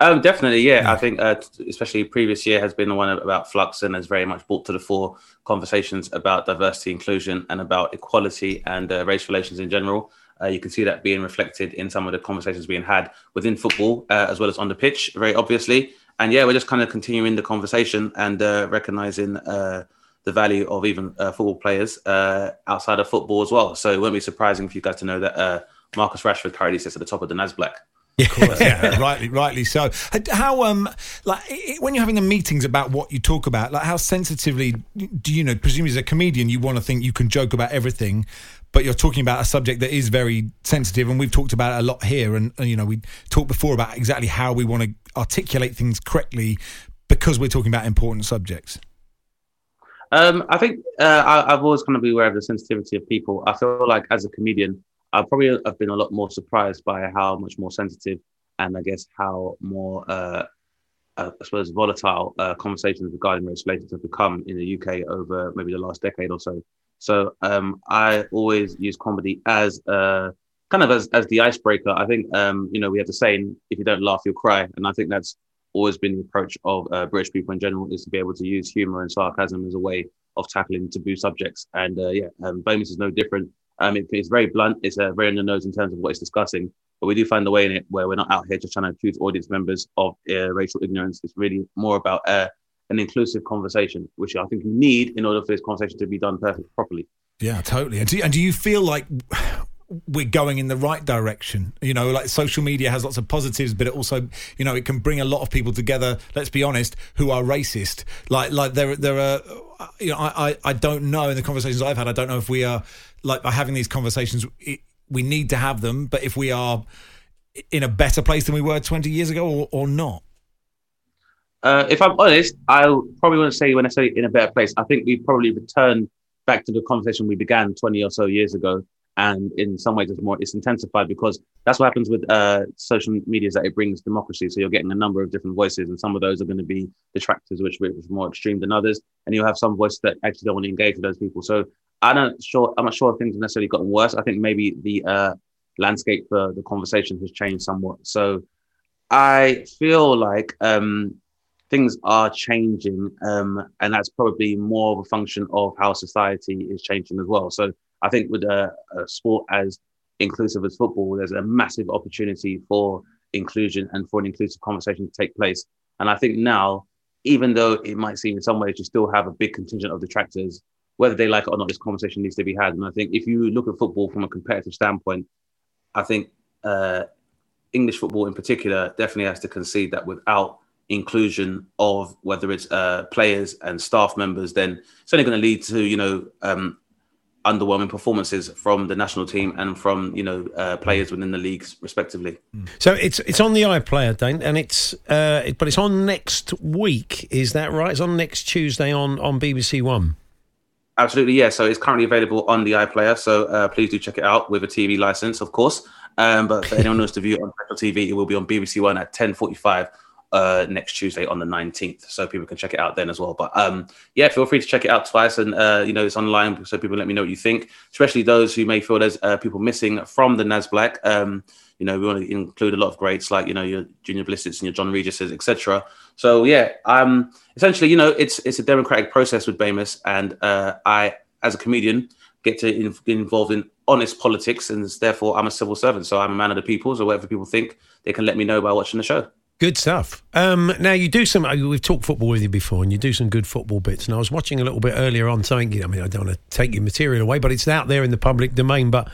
Um, definitely, yeah. I think, uh, especially previous year has been the one about flux and has very much brought to the fore conversations about diversity, inclusion, and about equality and uh, race relations in general. Uh, you can see that being reflected in some of the conversations being had within football uh, as well as on the pitch, very obviously. And yeah, we're just kind of continuing the conversation and uh, recognizing uh, the value of even uh, football players uh, outside of football as well. So it won't be surprising for you guys to know that uh, Marcus Rashford currently sits at the top of the NASBLAC. yeah, rightly, rightly so. How um, like when you're having the meetings about what you talk about, like how sensitively do you know? Presumably, as a comedian, you want to think you can joke about everything, but you're talking about a subject that is very sensitive, and we've talked about it a lot here. And, and you know, we talked before about exactly how we want to articulate things correctly because we're talking about important subjects. Um, I think uh, I, I've always kind of be aware of the sensitivity of people. I feel like as a comedian, I probably have been a lot more surprised by how much more sensitive and I guess how more, uh, uh, I suppose, volatile uh, conversations regarding race relations have become in the UK over maybe the last decade or so. So um, I always use comedy as a kind of as, as the icebreaker, I think um, you know we have the saying, "If you don't laugh, you'll cry," and I think that's always been the approach of uh, British people in general is to be able to use humour and sarcasm as a way of tackling taboo subjects. And uh, yeah, um, Bomis is no different. Um, it, it's very blunt. It's uh, very on the nose in terms of what it's discussing. But we do find a way in it where we're not out here just trying to accuse audience members of uh, racial ignorance. It's really more about uh, an inclusive conversation, which I think you need in order for this conversation to be done perfect properly. Yeah, totally. And do, and do you feel like we're going in the right direction. You know, like social media has lots of positives, but it also, you know, it can bring a lot of people together. Let's be honest, who are racist. Like, like there, there are, you know, I, I, I don't know in the conversations I've had. I don't know if we are like by having these conversations. It, we need to have them, but if we are in a better place than we were 20 years ago, or, or not. Uh, if I'm honest, I probably wouldn't say when I say in a better place. I think we've probably returned back to the conversation we began 20 or so years ago and in some ways it's more it's intensified because that's what happens with uh, social media is that it brings democracy. So you're getting a number of different voices and some of those are going to be detractors which are more extreme than others. And you'll have some voices that actually don't want to engage with those people. So i'm not sure i'm not sure things have necessarily gotten worse. I think maybe the uh, landscape for the conversation has changed somewhat. So i feel like um, things are changing um, and that's probably more of a function of how society is changing as well so I think with a, a sport as inclusive as football, there's a massive opportunity for inclusion and for an inclusive conversation to take place. And I think now, even though it might seem in some ways you still have a big contingent of detractors, whether they like it or not, this conversation needs to be had. And I think if you look at football from a competitive standpoint, I think uh, English football in particular definitely has to concede that without inclusion of whether it's uh, players and staff members, then it's only going to lead to you know um, underwhelming performances from the national team and from you know uh, players within the leagues respectively. So it's it's on the iPlayer, Dane, and it's uh, it, but it's on next week. Is that right? It's on next Tuesday on on BBC One. Absolutely, yeah. So it's currently available on the iPlayer. So uh, please do check it out with a TV license, of course. Um, but for anyone who wants to view it on Special TV, it will be on BBC One at ten forty-five uh, next Tuesday on the 19th. So people can check it out then as well. But um, yeah, feel free to check it out twice. And, uh, you know, it's online. So people let me know what you think, especially those who may feel there's uh, people missing from the NAS Black. Um, you know, we want to include a lot of greats like, you know, your Junior Blissets and your John Regises, etc. So yeah, um, essentially, you know, it's it's a democratic process with Bomis. And uh, I, as a comedian, get to in, get involved in honest politics. And therefore, I'm a civil servant. So I'm a man of the people. So whatever people think, they can let me know by watching the show. Good stuff. Um, now you do some. We've talked football with you before, and you do some good football bits. And I was watching a little bit earlier on something. I mean, I don't want to take your material away, but it's out there in the public domain. But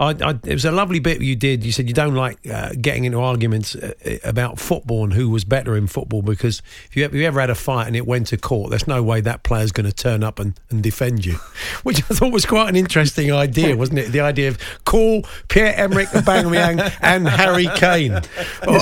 I, I, it was a lovely bit you did. You said you don't like uh, getting into arguments uh, about football and who was better in football because if you, if you, ever had a fight and it went to court, there's no way that player's going to turn up and, and defend you, which I thought was quite an interesting idea, wasn't it? The idea of call Pierre Emerick Aubameyang and Harry Kane.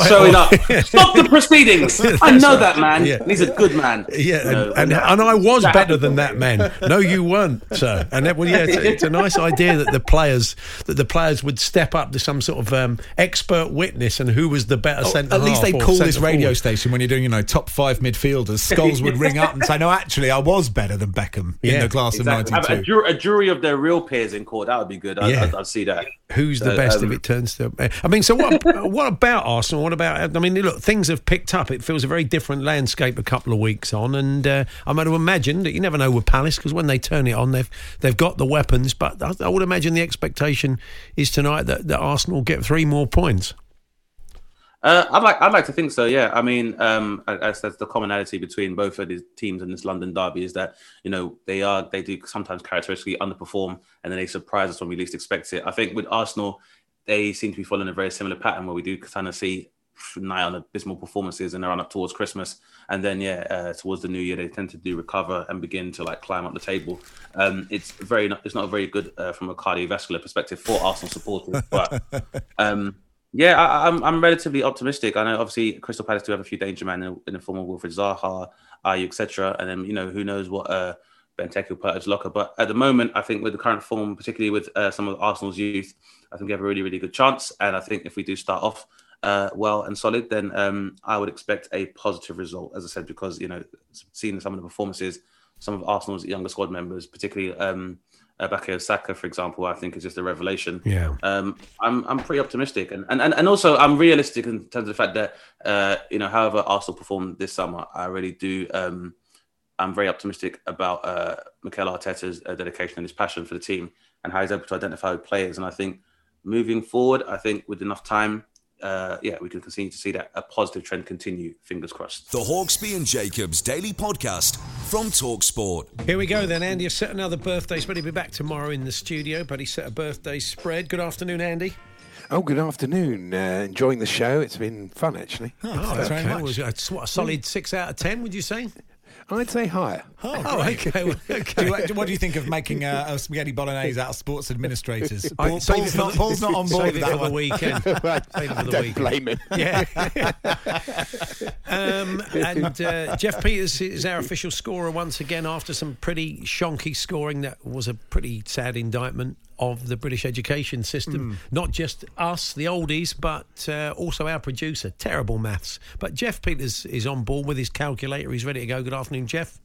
showing up. Stop the proceedings. I know that man. Yeah. He's a good man. Yeah, and, and, and, I was better than that man. No, you weren't, sir. And that, well, yeah, it's, it's a nice idea that the players that the players would step up to some sort of um, expert witness and who was the better oh, centre. At least they'd call this radio forward. station when you're doing, you know, top five midfielders. Skulls would ring up and say, "No, actually, I was better than Beckham yeah. in the class exactly. of '92." A, jury, a jury of their real peers in court. That would be good. I, yeah. I'd, I'd see that. Who's the best um, if it turns to? I mean, so what? what about Arsenal? What about? I mean, look, things have picked up. It feels a very different landscape a couple of weeks on, and uh, I'm going to imagine that you never know with Palace because when they turn it on, they've they've got the weapons. But I, I would imagine the expectation is tonight that, that Arsenal get three more points. Uh, I'd like I'd like to think so. Yeah, I mean, um, as that's the commonality between both of these teams in this London derby is that you know they are they do sometimes characteristically underperform and then they surprise us when we least expect it. I think with Arsenal, they seem to be following a very similar pattern where we do kind of see nigh on abysmal performances and they run up towards Christmas, and then yeah, uh, towards the new year they tend to do recover and begin to like climb up the table. Um, it's very not, it's not very good uh, from a cardiovascular perspective for Arsenal supporters, but um, yeah, I, am I'm, I'm relatively optimistic. I know obviously Crystal Palace do have a few danger men in, in the form of Wilfried Zaha, Ayew, etc. And then you know who knows what uh, Benteke will put his locker. But at the moment, I think with the current form, particularly with uh, some of Arsenal's youth, I think we have a really really good chance. And I think if we do start off uh, well and solid, then um, I would expect a positive result, as I said, because you know, seeing some of the performances some of Arsenal's younger squad members, particularly um, uh, Bukayo Saka, for example, I think is just a revelation. Yeah. Um, I'm I'm pretty optimistic, and, and and and also I'm realistic in terms of the fact that uh, you know, however Arsenal performed this summer, I really do. Um, I'm very optimistic about uh, Mikel Arteta's uh, dedication and his passion for the team, and how he's able to identify players. And I think moving forward, I think with enough time, uh, yeah, we can continue to see that a positive trend continue. Fingers crossed. The Hawksbee and Jacobs Daily Podcast from Talksport. Here we go then. Andy has set another birthday spread. He'll be back tomorrow in the studio, but he set a birthday spread. Good afternoon, Andy. Oh, good afternoon. Uh, enjoying the show. It's been fun, actually. Oh, okay. Was it a, what, a solid six out of ten, would you say? I'd say higher. Oh, Oh, great. okay. well, Do you- what do you think of making uh, a spaghetti bolognese out of sports administrators? I- Paul, save Paul's, not, the- Paul's not on board with that for the one. weekend. Save it for the Don't weekend. blame him. Yeah. um, and uh, Jeff Peters is our official scorer once again after some pretty shonky scoring that was a pretty sad indictment of the British education system. Not just us, the oldies, but uh, also our producer. Terrible maths. But Jeff Peters is on board with his calculator. He's ready to go. Good afternoon, Jeff.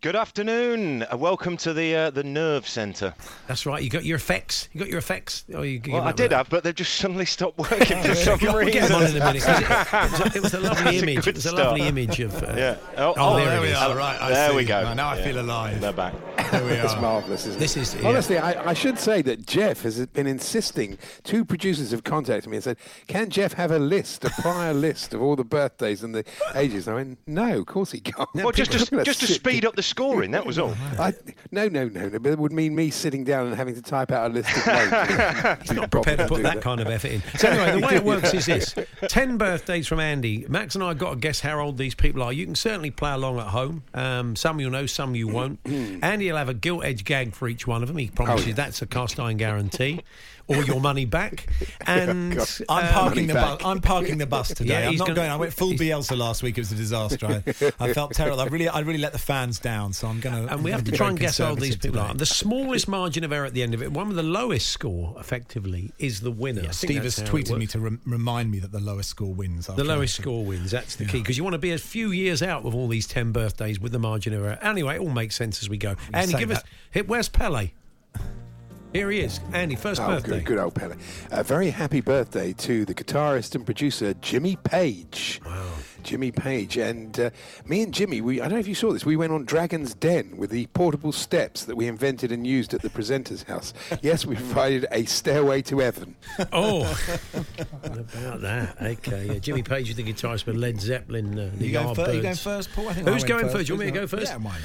Good afternoon. Uh, welcome to the uh, the Nerve Centre. That's right. You got your effects. You got your effects. Oh, you Well, I did have, but they've just suddenly stopped working for We'll some get, we'll get them on in a minute. 'cause It, it, was a, it was a lovely That's image. good it was a lovely image of. Uh, Yeah. Oh, Oh, oh, there, there we is. are. Right, I There we go. Oh, now I feel alive. They're back. There we It's are. marvellous, isn't This it? is- yeah. Honestly, I, I should say that Jeff has been insisting. Two producers have contacted me and said, "Can Jeff have a list, a prior list of all the birthdays and the ages?" And I went, "No, of course he can't." Well, just to, just to speed up the scoring, that was all. I, no, no, no, no. But it would mean me sitting down and having to type out a list of names. He's not prepared to put that kind of effort in. So anyway, the way it works is this: ten birthdays from Andy. Max and I got to guess how old these people are. You can certainly play along at home. Um, some you'll know, some you won't. Andy will have a gilt edge gag for each one of them. He promises Oh, yeah. that's a cast iron guarantee, or your money back. And uh, God. I'm parking the bus. I'm parking the bus today. Yeah, I'm not gonna- going. I went full Bielsa last week. It was a disaster. I, I felt terrible. I really, I really let the fans down. So I'm going to. And we have to try and guess how old these people are. The smallest margin of error at the end of it, one with the lowest score, effectively, is the winner. Yeah, Steve has that's how it tweeted me to rem- remind me that the lowest score wins. The lowest score wins. That's the key because you want to be a few years out with all these ten birthdays with the margin of error. Anyway, it all makes sense as we go. And give us hit. Where's Pele? Here he is, Andy. First Oh, birthday. good, good old Pele. A very happy birthday to the guitarist and producer Jimmy Page. Wow. Jimmy Page. And uh, me and Jimmy, we, I don't know if you saw this, we went on Dragon's Den with the portable steps that we invented and used at the presenter's house. Yes, we provided a stairway to heaven. Oh, what about that? Okay, yeah. Jimmy Page is the guitarist for Led Zeppelin. Uh, the You going, fir- you Yardbirds. going first, Paul? I think Who's went going first. first? You want me to go first? Yeah, why not?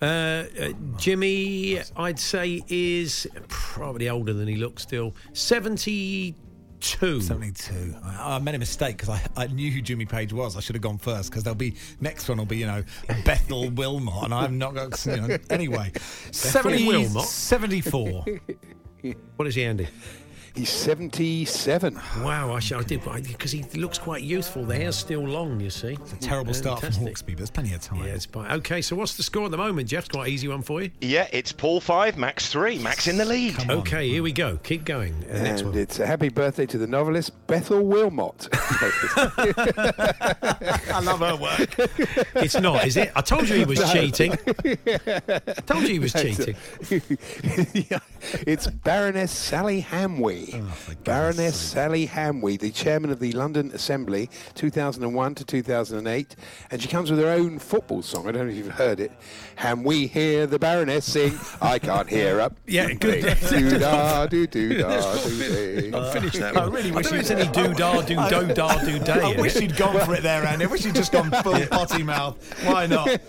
Uh, uh, Jimmy, I'd say, is probably older than he looks still. 72. 72. I, I made a mistake because I, I knew who Jimmy Page was. I should have gone first because there'll be next one will be you know Bethel Wilmot and I'm not going. to You know, anyway, 70, Wilmot? 74. What is he, Andy? He's 77. Wow, I, sh- I did because he looks quite youthful. The hair's still long, you see. It's a terrible start from Fantastic. Hawksbee, but there's plenty of time. Yeah, it's fine. Okay, so what's the score at the moment, Jeff? Quite an easy one for you. Yeah, it's Paul five, Max three. Max in the lead. Okay, here we go. Keep going. Uh, next and one. it's a happy birthday to the novelist Bethel Wilmot. I love her work. It's not, is it? I told you he was No. cheating. told you he was cheating. Yeah, it's Baroness Sally Hamwee. Baroness Sally Hamwee, the chairman of the London Assembly, 2001 to 2008, and she comes with her own football song. I don't know if you've heard it. Hamwee hear the Baroness sing. I can't hear up. Yeah, good. do da do do da do I'll finish that I really wish don't you- think there's any do da do do da do day. I wish you'd gone for it there, Andy. I wish you'd just gone full potty mouth. Why not?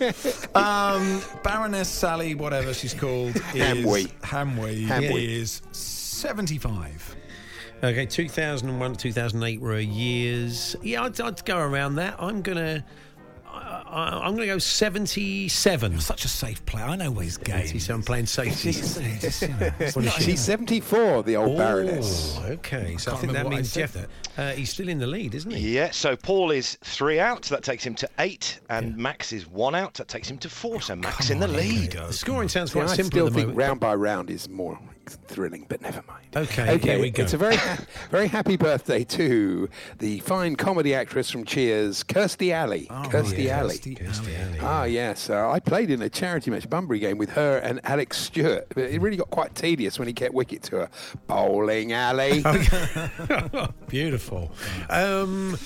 Um, Baroness Sally, whatever she's called, is Hamwee. Hamwee, Hamwee. is 75. Okay, 2001 2008 were years. Yeah, I'd, I'd go around that. I'm gonna. I, I, I'm gonna go 77. You're such a safe player. I know where he's game. So I'm playing safety. Just, you know, it's What is not- she? She's 74, the old Baroness. Oh, okay. So I, can't think that means Jeff. there. Uh, he's still in the lead, isn't he? Yeah, so Paul is three out. So that takes him to eight, and Max is one out. That takes him to four. So Max in the lead. The scoring sounds See, quite I simple still at the think moment. round by round is more thrilling, but never mind. Okay, Okay, here we go. it's a very, ha- very happy birthday to the fine comedy actress from Cheers, Kirstie Alley. Kirstie yeah, Alley. Kirstie Kirstie Alley. Ah, yes. Uh, I played in a charity match, Bunbury game, with her and Alec Stewart. But it really got quite tedious when he kept wicket to her. Bowling alley. Beautiful. Um,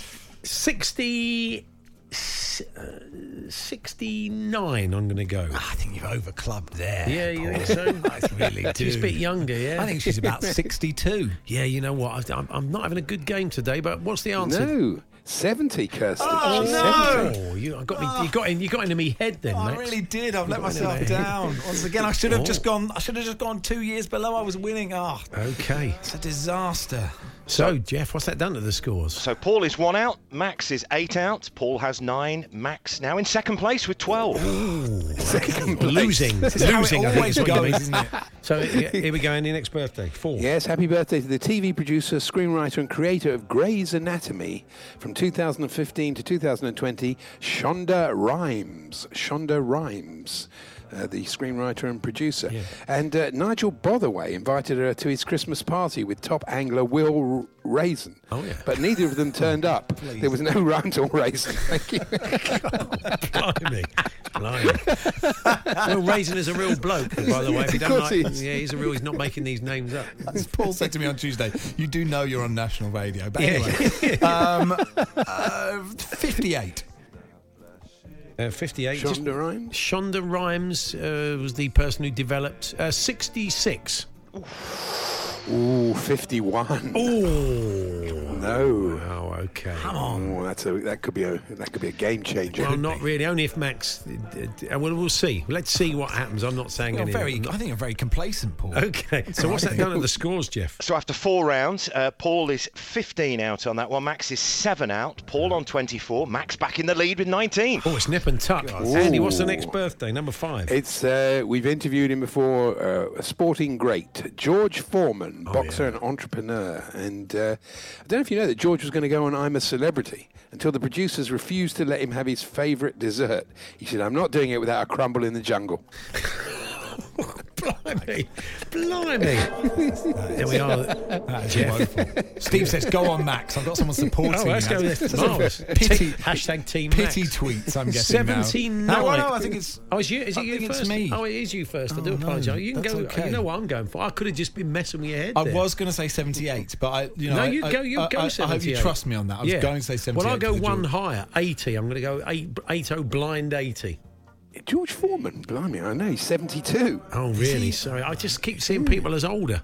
60. S- uh, 69, I'm going to go. I think you've overclubbed there. Yeah, you think Paul. so? I really do. She's a bit younger, yeah? I think she's about 62. Yeah, you know what? I- I'm, I'm not having a good game today, but what's the answer? No, 70, Kirstie. Oh, She's no. 70. Oh, you I got me. You got in. You got into me head then, Oh, I Max. really did. I've You let got into myself me. down. Once again, I should have just Oh. gone. I should have just gone two years below. I was winning. Oh, Okay. it's a disaster. So, Jeff, what's that done to the scores? So Paul is one out, Max is eight out, Paul has nine, Max now in second place with 12. losing, This is how it losing. I think always is what you goes, mean. isn't it? So here here we go. Any next birthday? Four. Yes, happy birthday to the TV producer, screenwriter, and creator of Grey's Anatomy from 2015 to 2020, Shonda Rhimes. Shonda Rhimes. Uh, the screenwriter and producer. And uh, Nigel Botherway invited her to his Christmas party with top angler Will Raison. Oh, yeah. But neither of them turned up. There was no runt or raisin. Thank you. Blimey. Will Raison is a real bloke, by the way. If you don't course like, he is. yeah, he's a real. He's not making these names up. As Paul said to me on Tuesday, you do know you're on national radio. But Yeah. anyway, um, uh, 58. Uh, 58. just- Shonda Rhimes? Shonda Rhimes uh, was the person who developed uh, 66. Ooh, 51. Oh. No. Oh, okay. Come on. Oh, that's a, that could be a that could be a game changer. Well, not really. Only if Max. Uh, well, we'll see. Let's see what happens. I'm not saying You're anything. very, I think you're very complacent, Paul. Okay. So what's that done at the scores, Jeff? So after four rounds, uh, Paul is 15 out on that one, Max is 7 out, Paul on 24, Max back in the lead with 19. Oh, it's nip and tuck. Andy, what's the next birthday? Number five. It's uh, we've interviewed him before. Uh, a sporting great, George Foreman, Oh, boxer and entrepreneur. And uh, I don't know if you know that George was going to go on I'm a Celebrity until the producers refused to let him have his favourite dessert. He said, "I'm not doing it without a crumble in the jungle." Blimey. Blimey. There we are. That is Jeff. Steve says, "Go on, Max. I've got someone supporting Oh, you." let's now. go with this. a Pity, hashtag Team pity Max. tweets. I'm getting now. 79. No, well, no, I think it's. Oh, is, you, is it I you think it's first? me. Oh, it is you first. I do Oh, no, apologise. You can that's go. okay. You know what I'm going for. I could have just been messing with your head. I there. was going to say 78, but I, you know, no, you I, go. You I, go. I, I 78. hope you trust me on that. I was Yeah. going to say 78. Well, I'll go one George. higher. 80. I'm going to go 8, 80 blind 80. George Foreman, blimey, I know he's 72. Oh, really? Sorry. I just keep seeing people as older.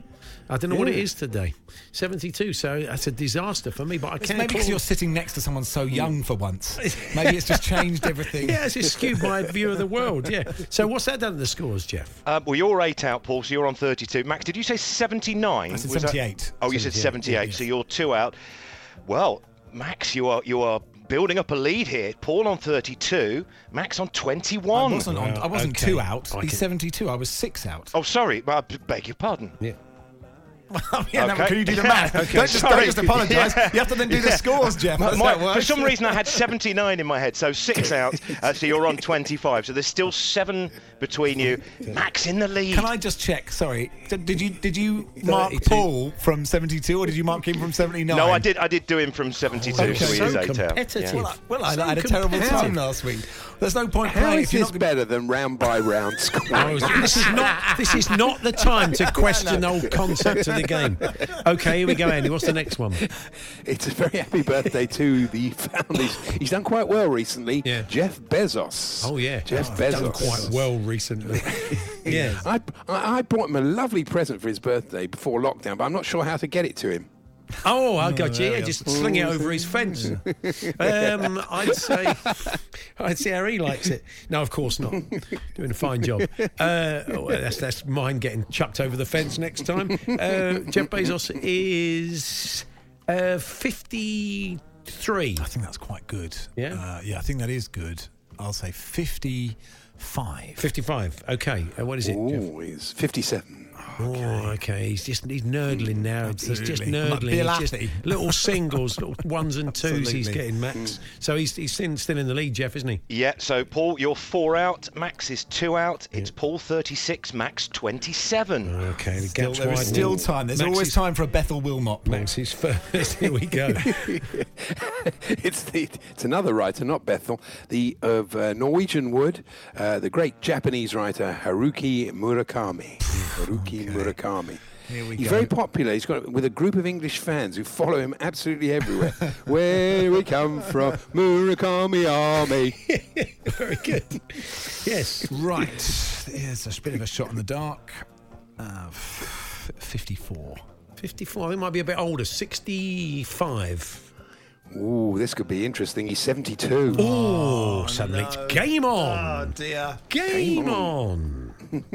I don't know what it is today. 72. So that's a disaster for me. But I It's can't. maybe because you're sitting next to someone so young for once. Maybe it's just changed everything. Yeah, it's just skewed my view of the world. Yeah. So what's that done to the scores, Jeff? Uh, well, you're 8 out, Paul, so you're on 32. Max, did you say 79? I said Was that- 78. Oh, you said 78, 78, so you're 2 out. Well, Max, you are you are building up a lead here. Paul on 32, Max on 21. I wasn't, on, I wasn't okay. two out. I He's can- 72. I was six out. Oh, sorry, I b- beg your pardon. Yeah. yeah, no, can you do the math? Okay, don't, just, don't sorry. just apologise. Yeah. You have to then do the scores, Jeff. My- That's my- how it works. for some reason, I had 79 in my head, so six out. Uh, so you're on 25. So there's still seven between you. Max in the lead. Can I just check? Sorry, did, did you did you mark 32. Paul from 72 or did you mark him from 79? No, I did. I did do him from 72. Okay. so he So is eight competitive. Well, I, well, I So had a terrible time last week. There's no point How playing is if you're this better than round by round Oh, scoring? this is not. This is not the time to question the whole concept of the game. Okay, here we go, Andy. What's the next one? It's a very happy birthday to the founders. He's done quite well recently. Yeah. Jeff Bezos. Oh yeah, Jeff Oh, Bezos. Done quite well recently. yeah. I, I I bought him a lovely present for his birthday before lockdown, but I'm not sure how to get it to him. Oh, I got you. there Yeah, we are. just sling it over his fence. Um, I'd say, I'd say how he likes it. No, of course not. Doing a fine job. Uh, oh, that's that's mine getting chucked over the fence next time. Uh, Jeff Bezos is uh, fifty-three. I think that's quite good. Yeah? uh, yeah. I think that is good. I'll say 55. 55. Okay. Uh, what is it? Jeff? Oh, he's 57. Oh, okay. He's just he's nerdling now. It's- He's just Absolutely. Like nerdling. He's just little singles, little ones and twos. He's getting Max. So he's he's still, still in the lead, Jeff, isn't he? Yeah, so Paul, you're four out. Max is two out. It's Paul 36, Max 27. Okay, the Still, there is still time. There's Max always is- time for a Bethel Wilmot. Paul. Max is first. Here we go. it's the, it's another writer, not Bethel, the of uh, Norwegian wood, uh, the great Japanese writer Haruki Murakami. Haruki Murakami. Here we He's go. very popular. He's got with a group of English fans who follow him absolutely everywhere. Where we come from, Murakami Army. Very good. Yes. Right. Here's a bit of a shot in the dark. Uh, f- 54. 54. I think might be a bit older. 65. Ooh, this could be interesting. He's 72. Oh, suddenly it's game on. Oh, dear. Game on.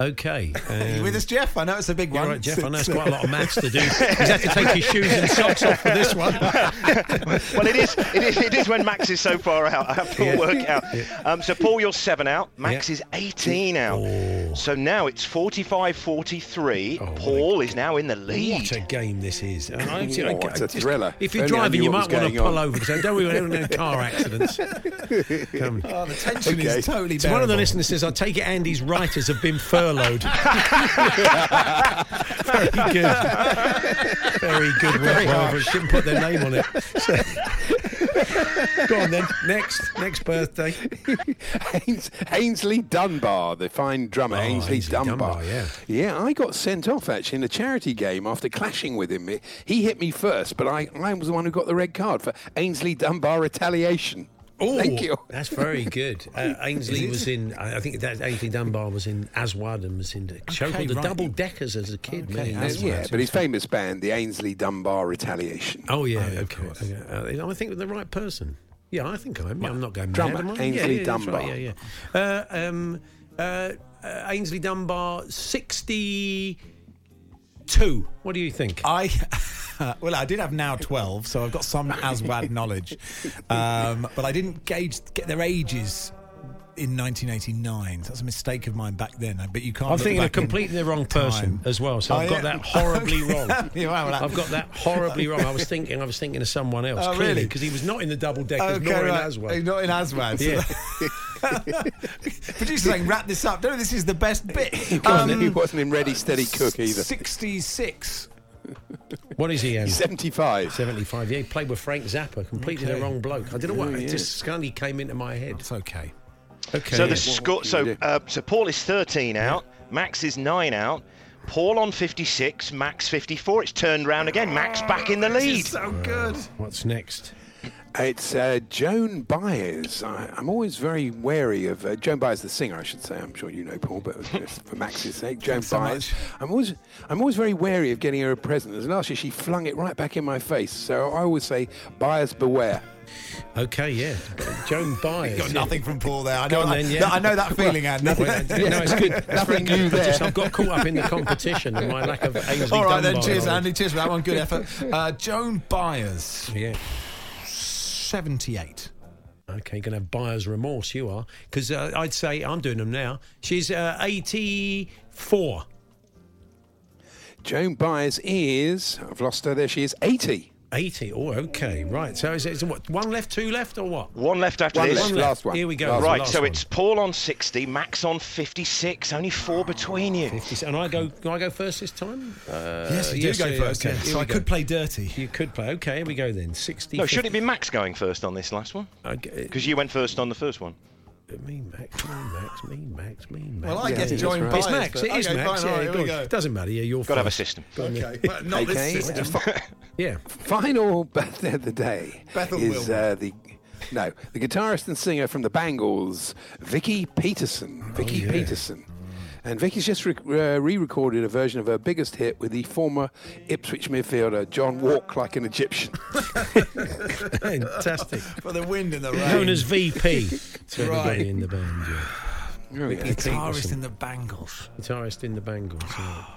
okay. Are you um, with us, Jeff? I know it's a big You're one. right, Jeff. I know it's quite a lot of maths to do. He's had to take his shoes and socks off for this one. well, it is, it is. It is when Max is so far out. I have to Yeah. work out. Um, so, Paul, you're seven out. Max Yeah. is 18 out. So now it's 45-43. Paul is now in the lead. What a game this is. And I- Oh, I- it's a just- thriller. If you're only driving, you might want to pull on. over because don't we have any car accidents. Come. Oh, the tension Okay. is totally So one of the listeners says, I take it Andy's writers have been furloughed. Very good. Very good work, Rover. Shouldn't put their name on it. So- Go on then. Next. Next birthday. Hains, Aynsley Dunbar, the fine drummer, Oh, Aynsley, Aynsley Dunbar. Dunbar, yeah. Yeah, I got sent off actually in a charity game after clashing with him. He hit me first, but I, I was the one who got the red card for Aynsley Dunbar retaliation. Oh, Thank you. That's very good. Uh, Aynsley was in. I I think that Aynsley Dunbar was in Aswad and was in a show Okay, called the right. Double Deckers as a kid. many Uh, years yeah, but his famous band, the Aynsley Dunbar Retaliation. Oh yeah, okay. okay. Uh, I think the right person. Yeah, I think I'm. I'm not going Drummer, mad. am I? Aynsley yeah, yeah, Dunbar. Right, yeah, yeah. Uh, um, uh, uh, Aynsley Dunbar, sixty-two. What do you think? I well, I did have now twelve, so I've got some Aswad knowledge, um, but I didn't gauge get their ages in 1989. That's a mistake of mine back then. But you can't. I'm thinking of back completely the wrong person time. as well. So Oh, I've got yeah. that horribly wrong. You are, well, that- I've got that horribly wrong. I was thinking, I was thinking of someone else. Oh, clearly, really? Because he was not in the double deckers, Okay, nor in right. Aswad. Not in Aswad. so Yeah. Producer saying, wrap this up. No, this is the best bit. He wasn't, Um, he wasn't in Ready Steady Cook either. 66. What is he? Andy? 75. 75. Yeah, he played with Frank Zappa. Completely Okay. the wrong bloke. I don't know what. Oh, It just suddenly came into my head. It's okay. Okay. So yeah. the score. So uh, so Paul is 13 out. Max is nine out. Paul on 56. Max 54. It's turned round again. Max back in the lead. So good. What's next? It's uh, Joan Baez. I, I'm always very wary of uh, Joan Baez, the singer, I should say. I'm sure you know Paul, but just for Max's sake, Joan Thanks so Baez. much. I'm always, I'm always very wary of getting her a present. As last year, she flung it right back in my face. So I always say, Baez beware. Okay, yeah. Joan Baez. Got nothing from Paul there. I Go know, on that, then, yeah. I know that feeling, Andy. Well, no, it's good. That's Nothing very new good. I just- there. I've got caught up in the competition and my lack of Aynsley All right then, cheers. Andy. Cheers for that one. Good effort. Uh, Joan Baez, Yeah. 78. Okay, going to have buyer's remorse, you are. Because uh, I'd say, I'm doing them now. She's uh, 84. Joan Baez is, I've lost her there, she is 80. 80. Oh, okay. Right. So is it, is it what, one left, two left, or what? One left after One this. left, last one. Here we go. Last Right, Last so one. it's Paul on 60, Max on 56, only four between you. 50. And I go, can I go first this time? Uh, yes, you do go yeah, first. okay, yeah. So I go. could play dirty. You could play. Okay, here we go then. 60. No, should it be Max going first on this last one? Okay. Because you went first on the first one. Me, Max, me, Max, me, Max, me, Max. Well, I Yeah, guess that's Joan right. It's Max. It is okay, Max. Fine, yeah, right, here go we on. go. Doesn't matter. Yeah, you're Got to have a system. Go. Okay, well, not this system. Yeah. Final birthday of the day Bethel is uh, the no the guitarist and singer from the Bangles, Vicki Peterson. Vicki Oh, yeah. Peterson. And Vicki's just re- uh, re-recorded a version of her biggest hit with the former Ipswich midfielder John Walk Like an Egyptian. Fantastic. For the wind and the rain. Known as VP to Right. everybody in the band. Yeah. Guitarist in the Bangles. Guitarist in the Bangles. Yeah.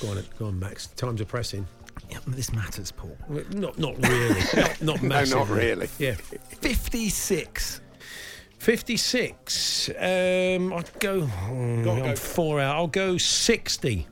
Go on, go on, Max. Times are pressing. Yeah, this matters, Paul. Not, not really. not, not No, not really. Yeah. 56. 56. Um, I'd go. hmm, Go on, I'm go. four out. I'll go 60.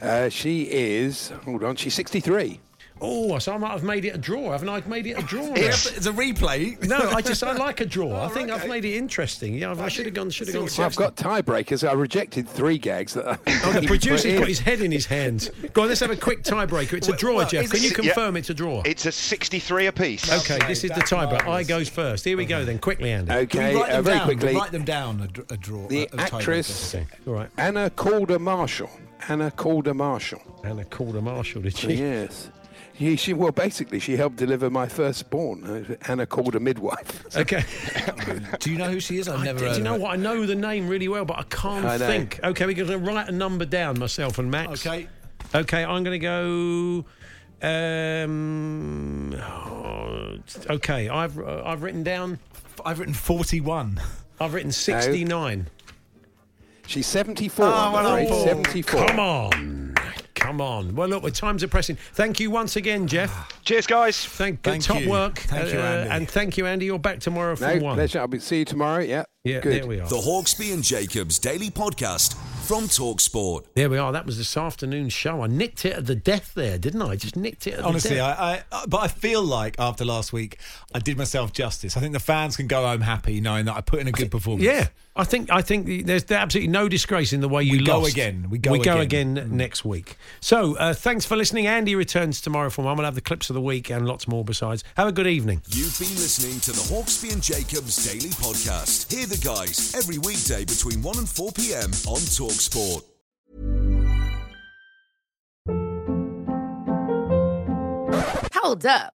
Uh, she is, hold on, she's 63. Oh, so I might have made it a draw. Haven't I made it a draw? It's- it's a replay. No, I just I like a draw. I think I've made it interesting. Yeah, I should have gone. Should have gone. Well, I've got tiebreakers. I rejected three gags that I Oh, the you producer's put in. got his head in his hands. Go on, let's have a quick tiebreaker. It's a draw, well, Jeff. Can you it- yeah. confirm it's a draw? It's a 63 apiece. Okay, this is the tiebreaker. I goes first. Here we go then. Quickly, Andy. Okay, uh, very quickly. Write them down. A, dr- a draw. The a, a tiebreaker. actress all right. Anna Calder Marshall. Anna Calder Marshall. Anna Calder Marshall, did she? Yes. Yeah, she well, basically, she helped deliver my firstborn. Anna called a midwife. Okay. Do you know who she is? I've I never did- heard you know her. what? I know the name really well, but I can't I know. think. Okay, we're going to write a number down, myself and Max. Okay. Okay, I'm going to go. Um, oh, okay, I've uh, I've written down. I've written 41. I've written 69. She's 74. Oh, I'm oh, 74. Come on. Come on. Well, look, the times are pressing. Thank you once again, Jeff. Cheers, guys. Thank, Thank top you. work. Thank you, Uh, Andy. And thank you, Andy. You're back tomorrow from No, one. pleasure. I'll be, see you tomorrow. Yeah. Yeah, Good. there we are. The Hawksbee and Jacobs Daily Podcast from Talksport. There we are. That was this afternoon's show. I nicked it at the death there, didn't I? Just nicked it at Honestly, the death. I, I, but I feel like after last week, I did myself justice. I think the fans can go home happy knowing that I put in a good performance. Yeah, I think I think there's absolutely no disgrace in the way you We go again. We go we go again. again next week. So uh, thanks for listening. Andy returns tomorrow from one. We'll have the clips of the week and lots more besides. Have a good evening. You've been listening to the Hawksbee and Jacobs Daily Podcast. Hear the guys every weekday between 1 and 4 p.m. on Talksport. Hold up.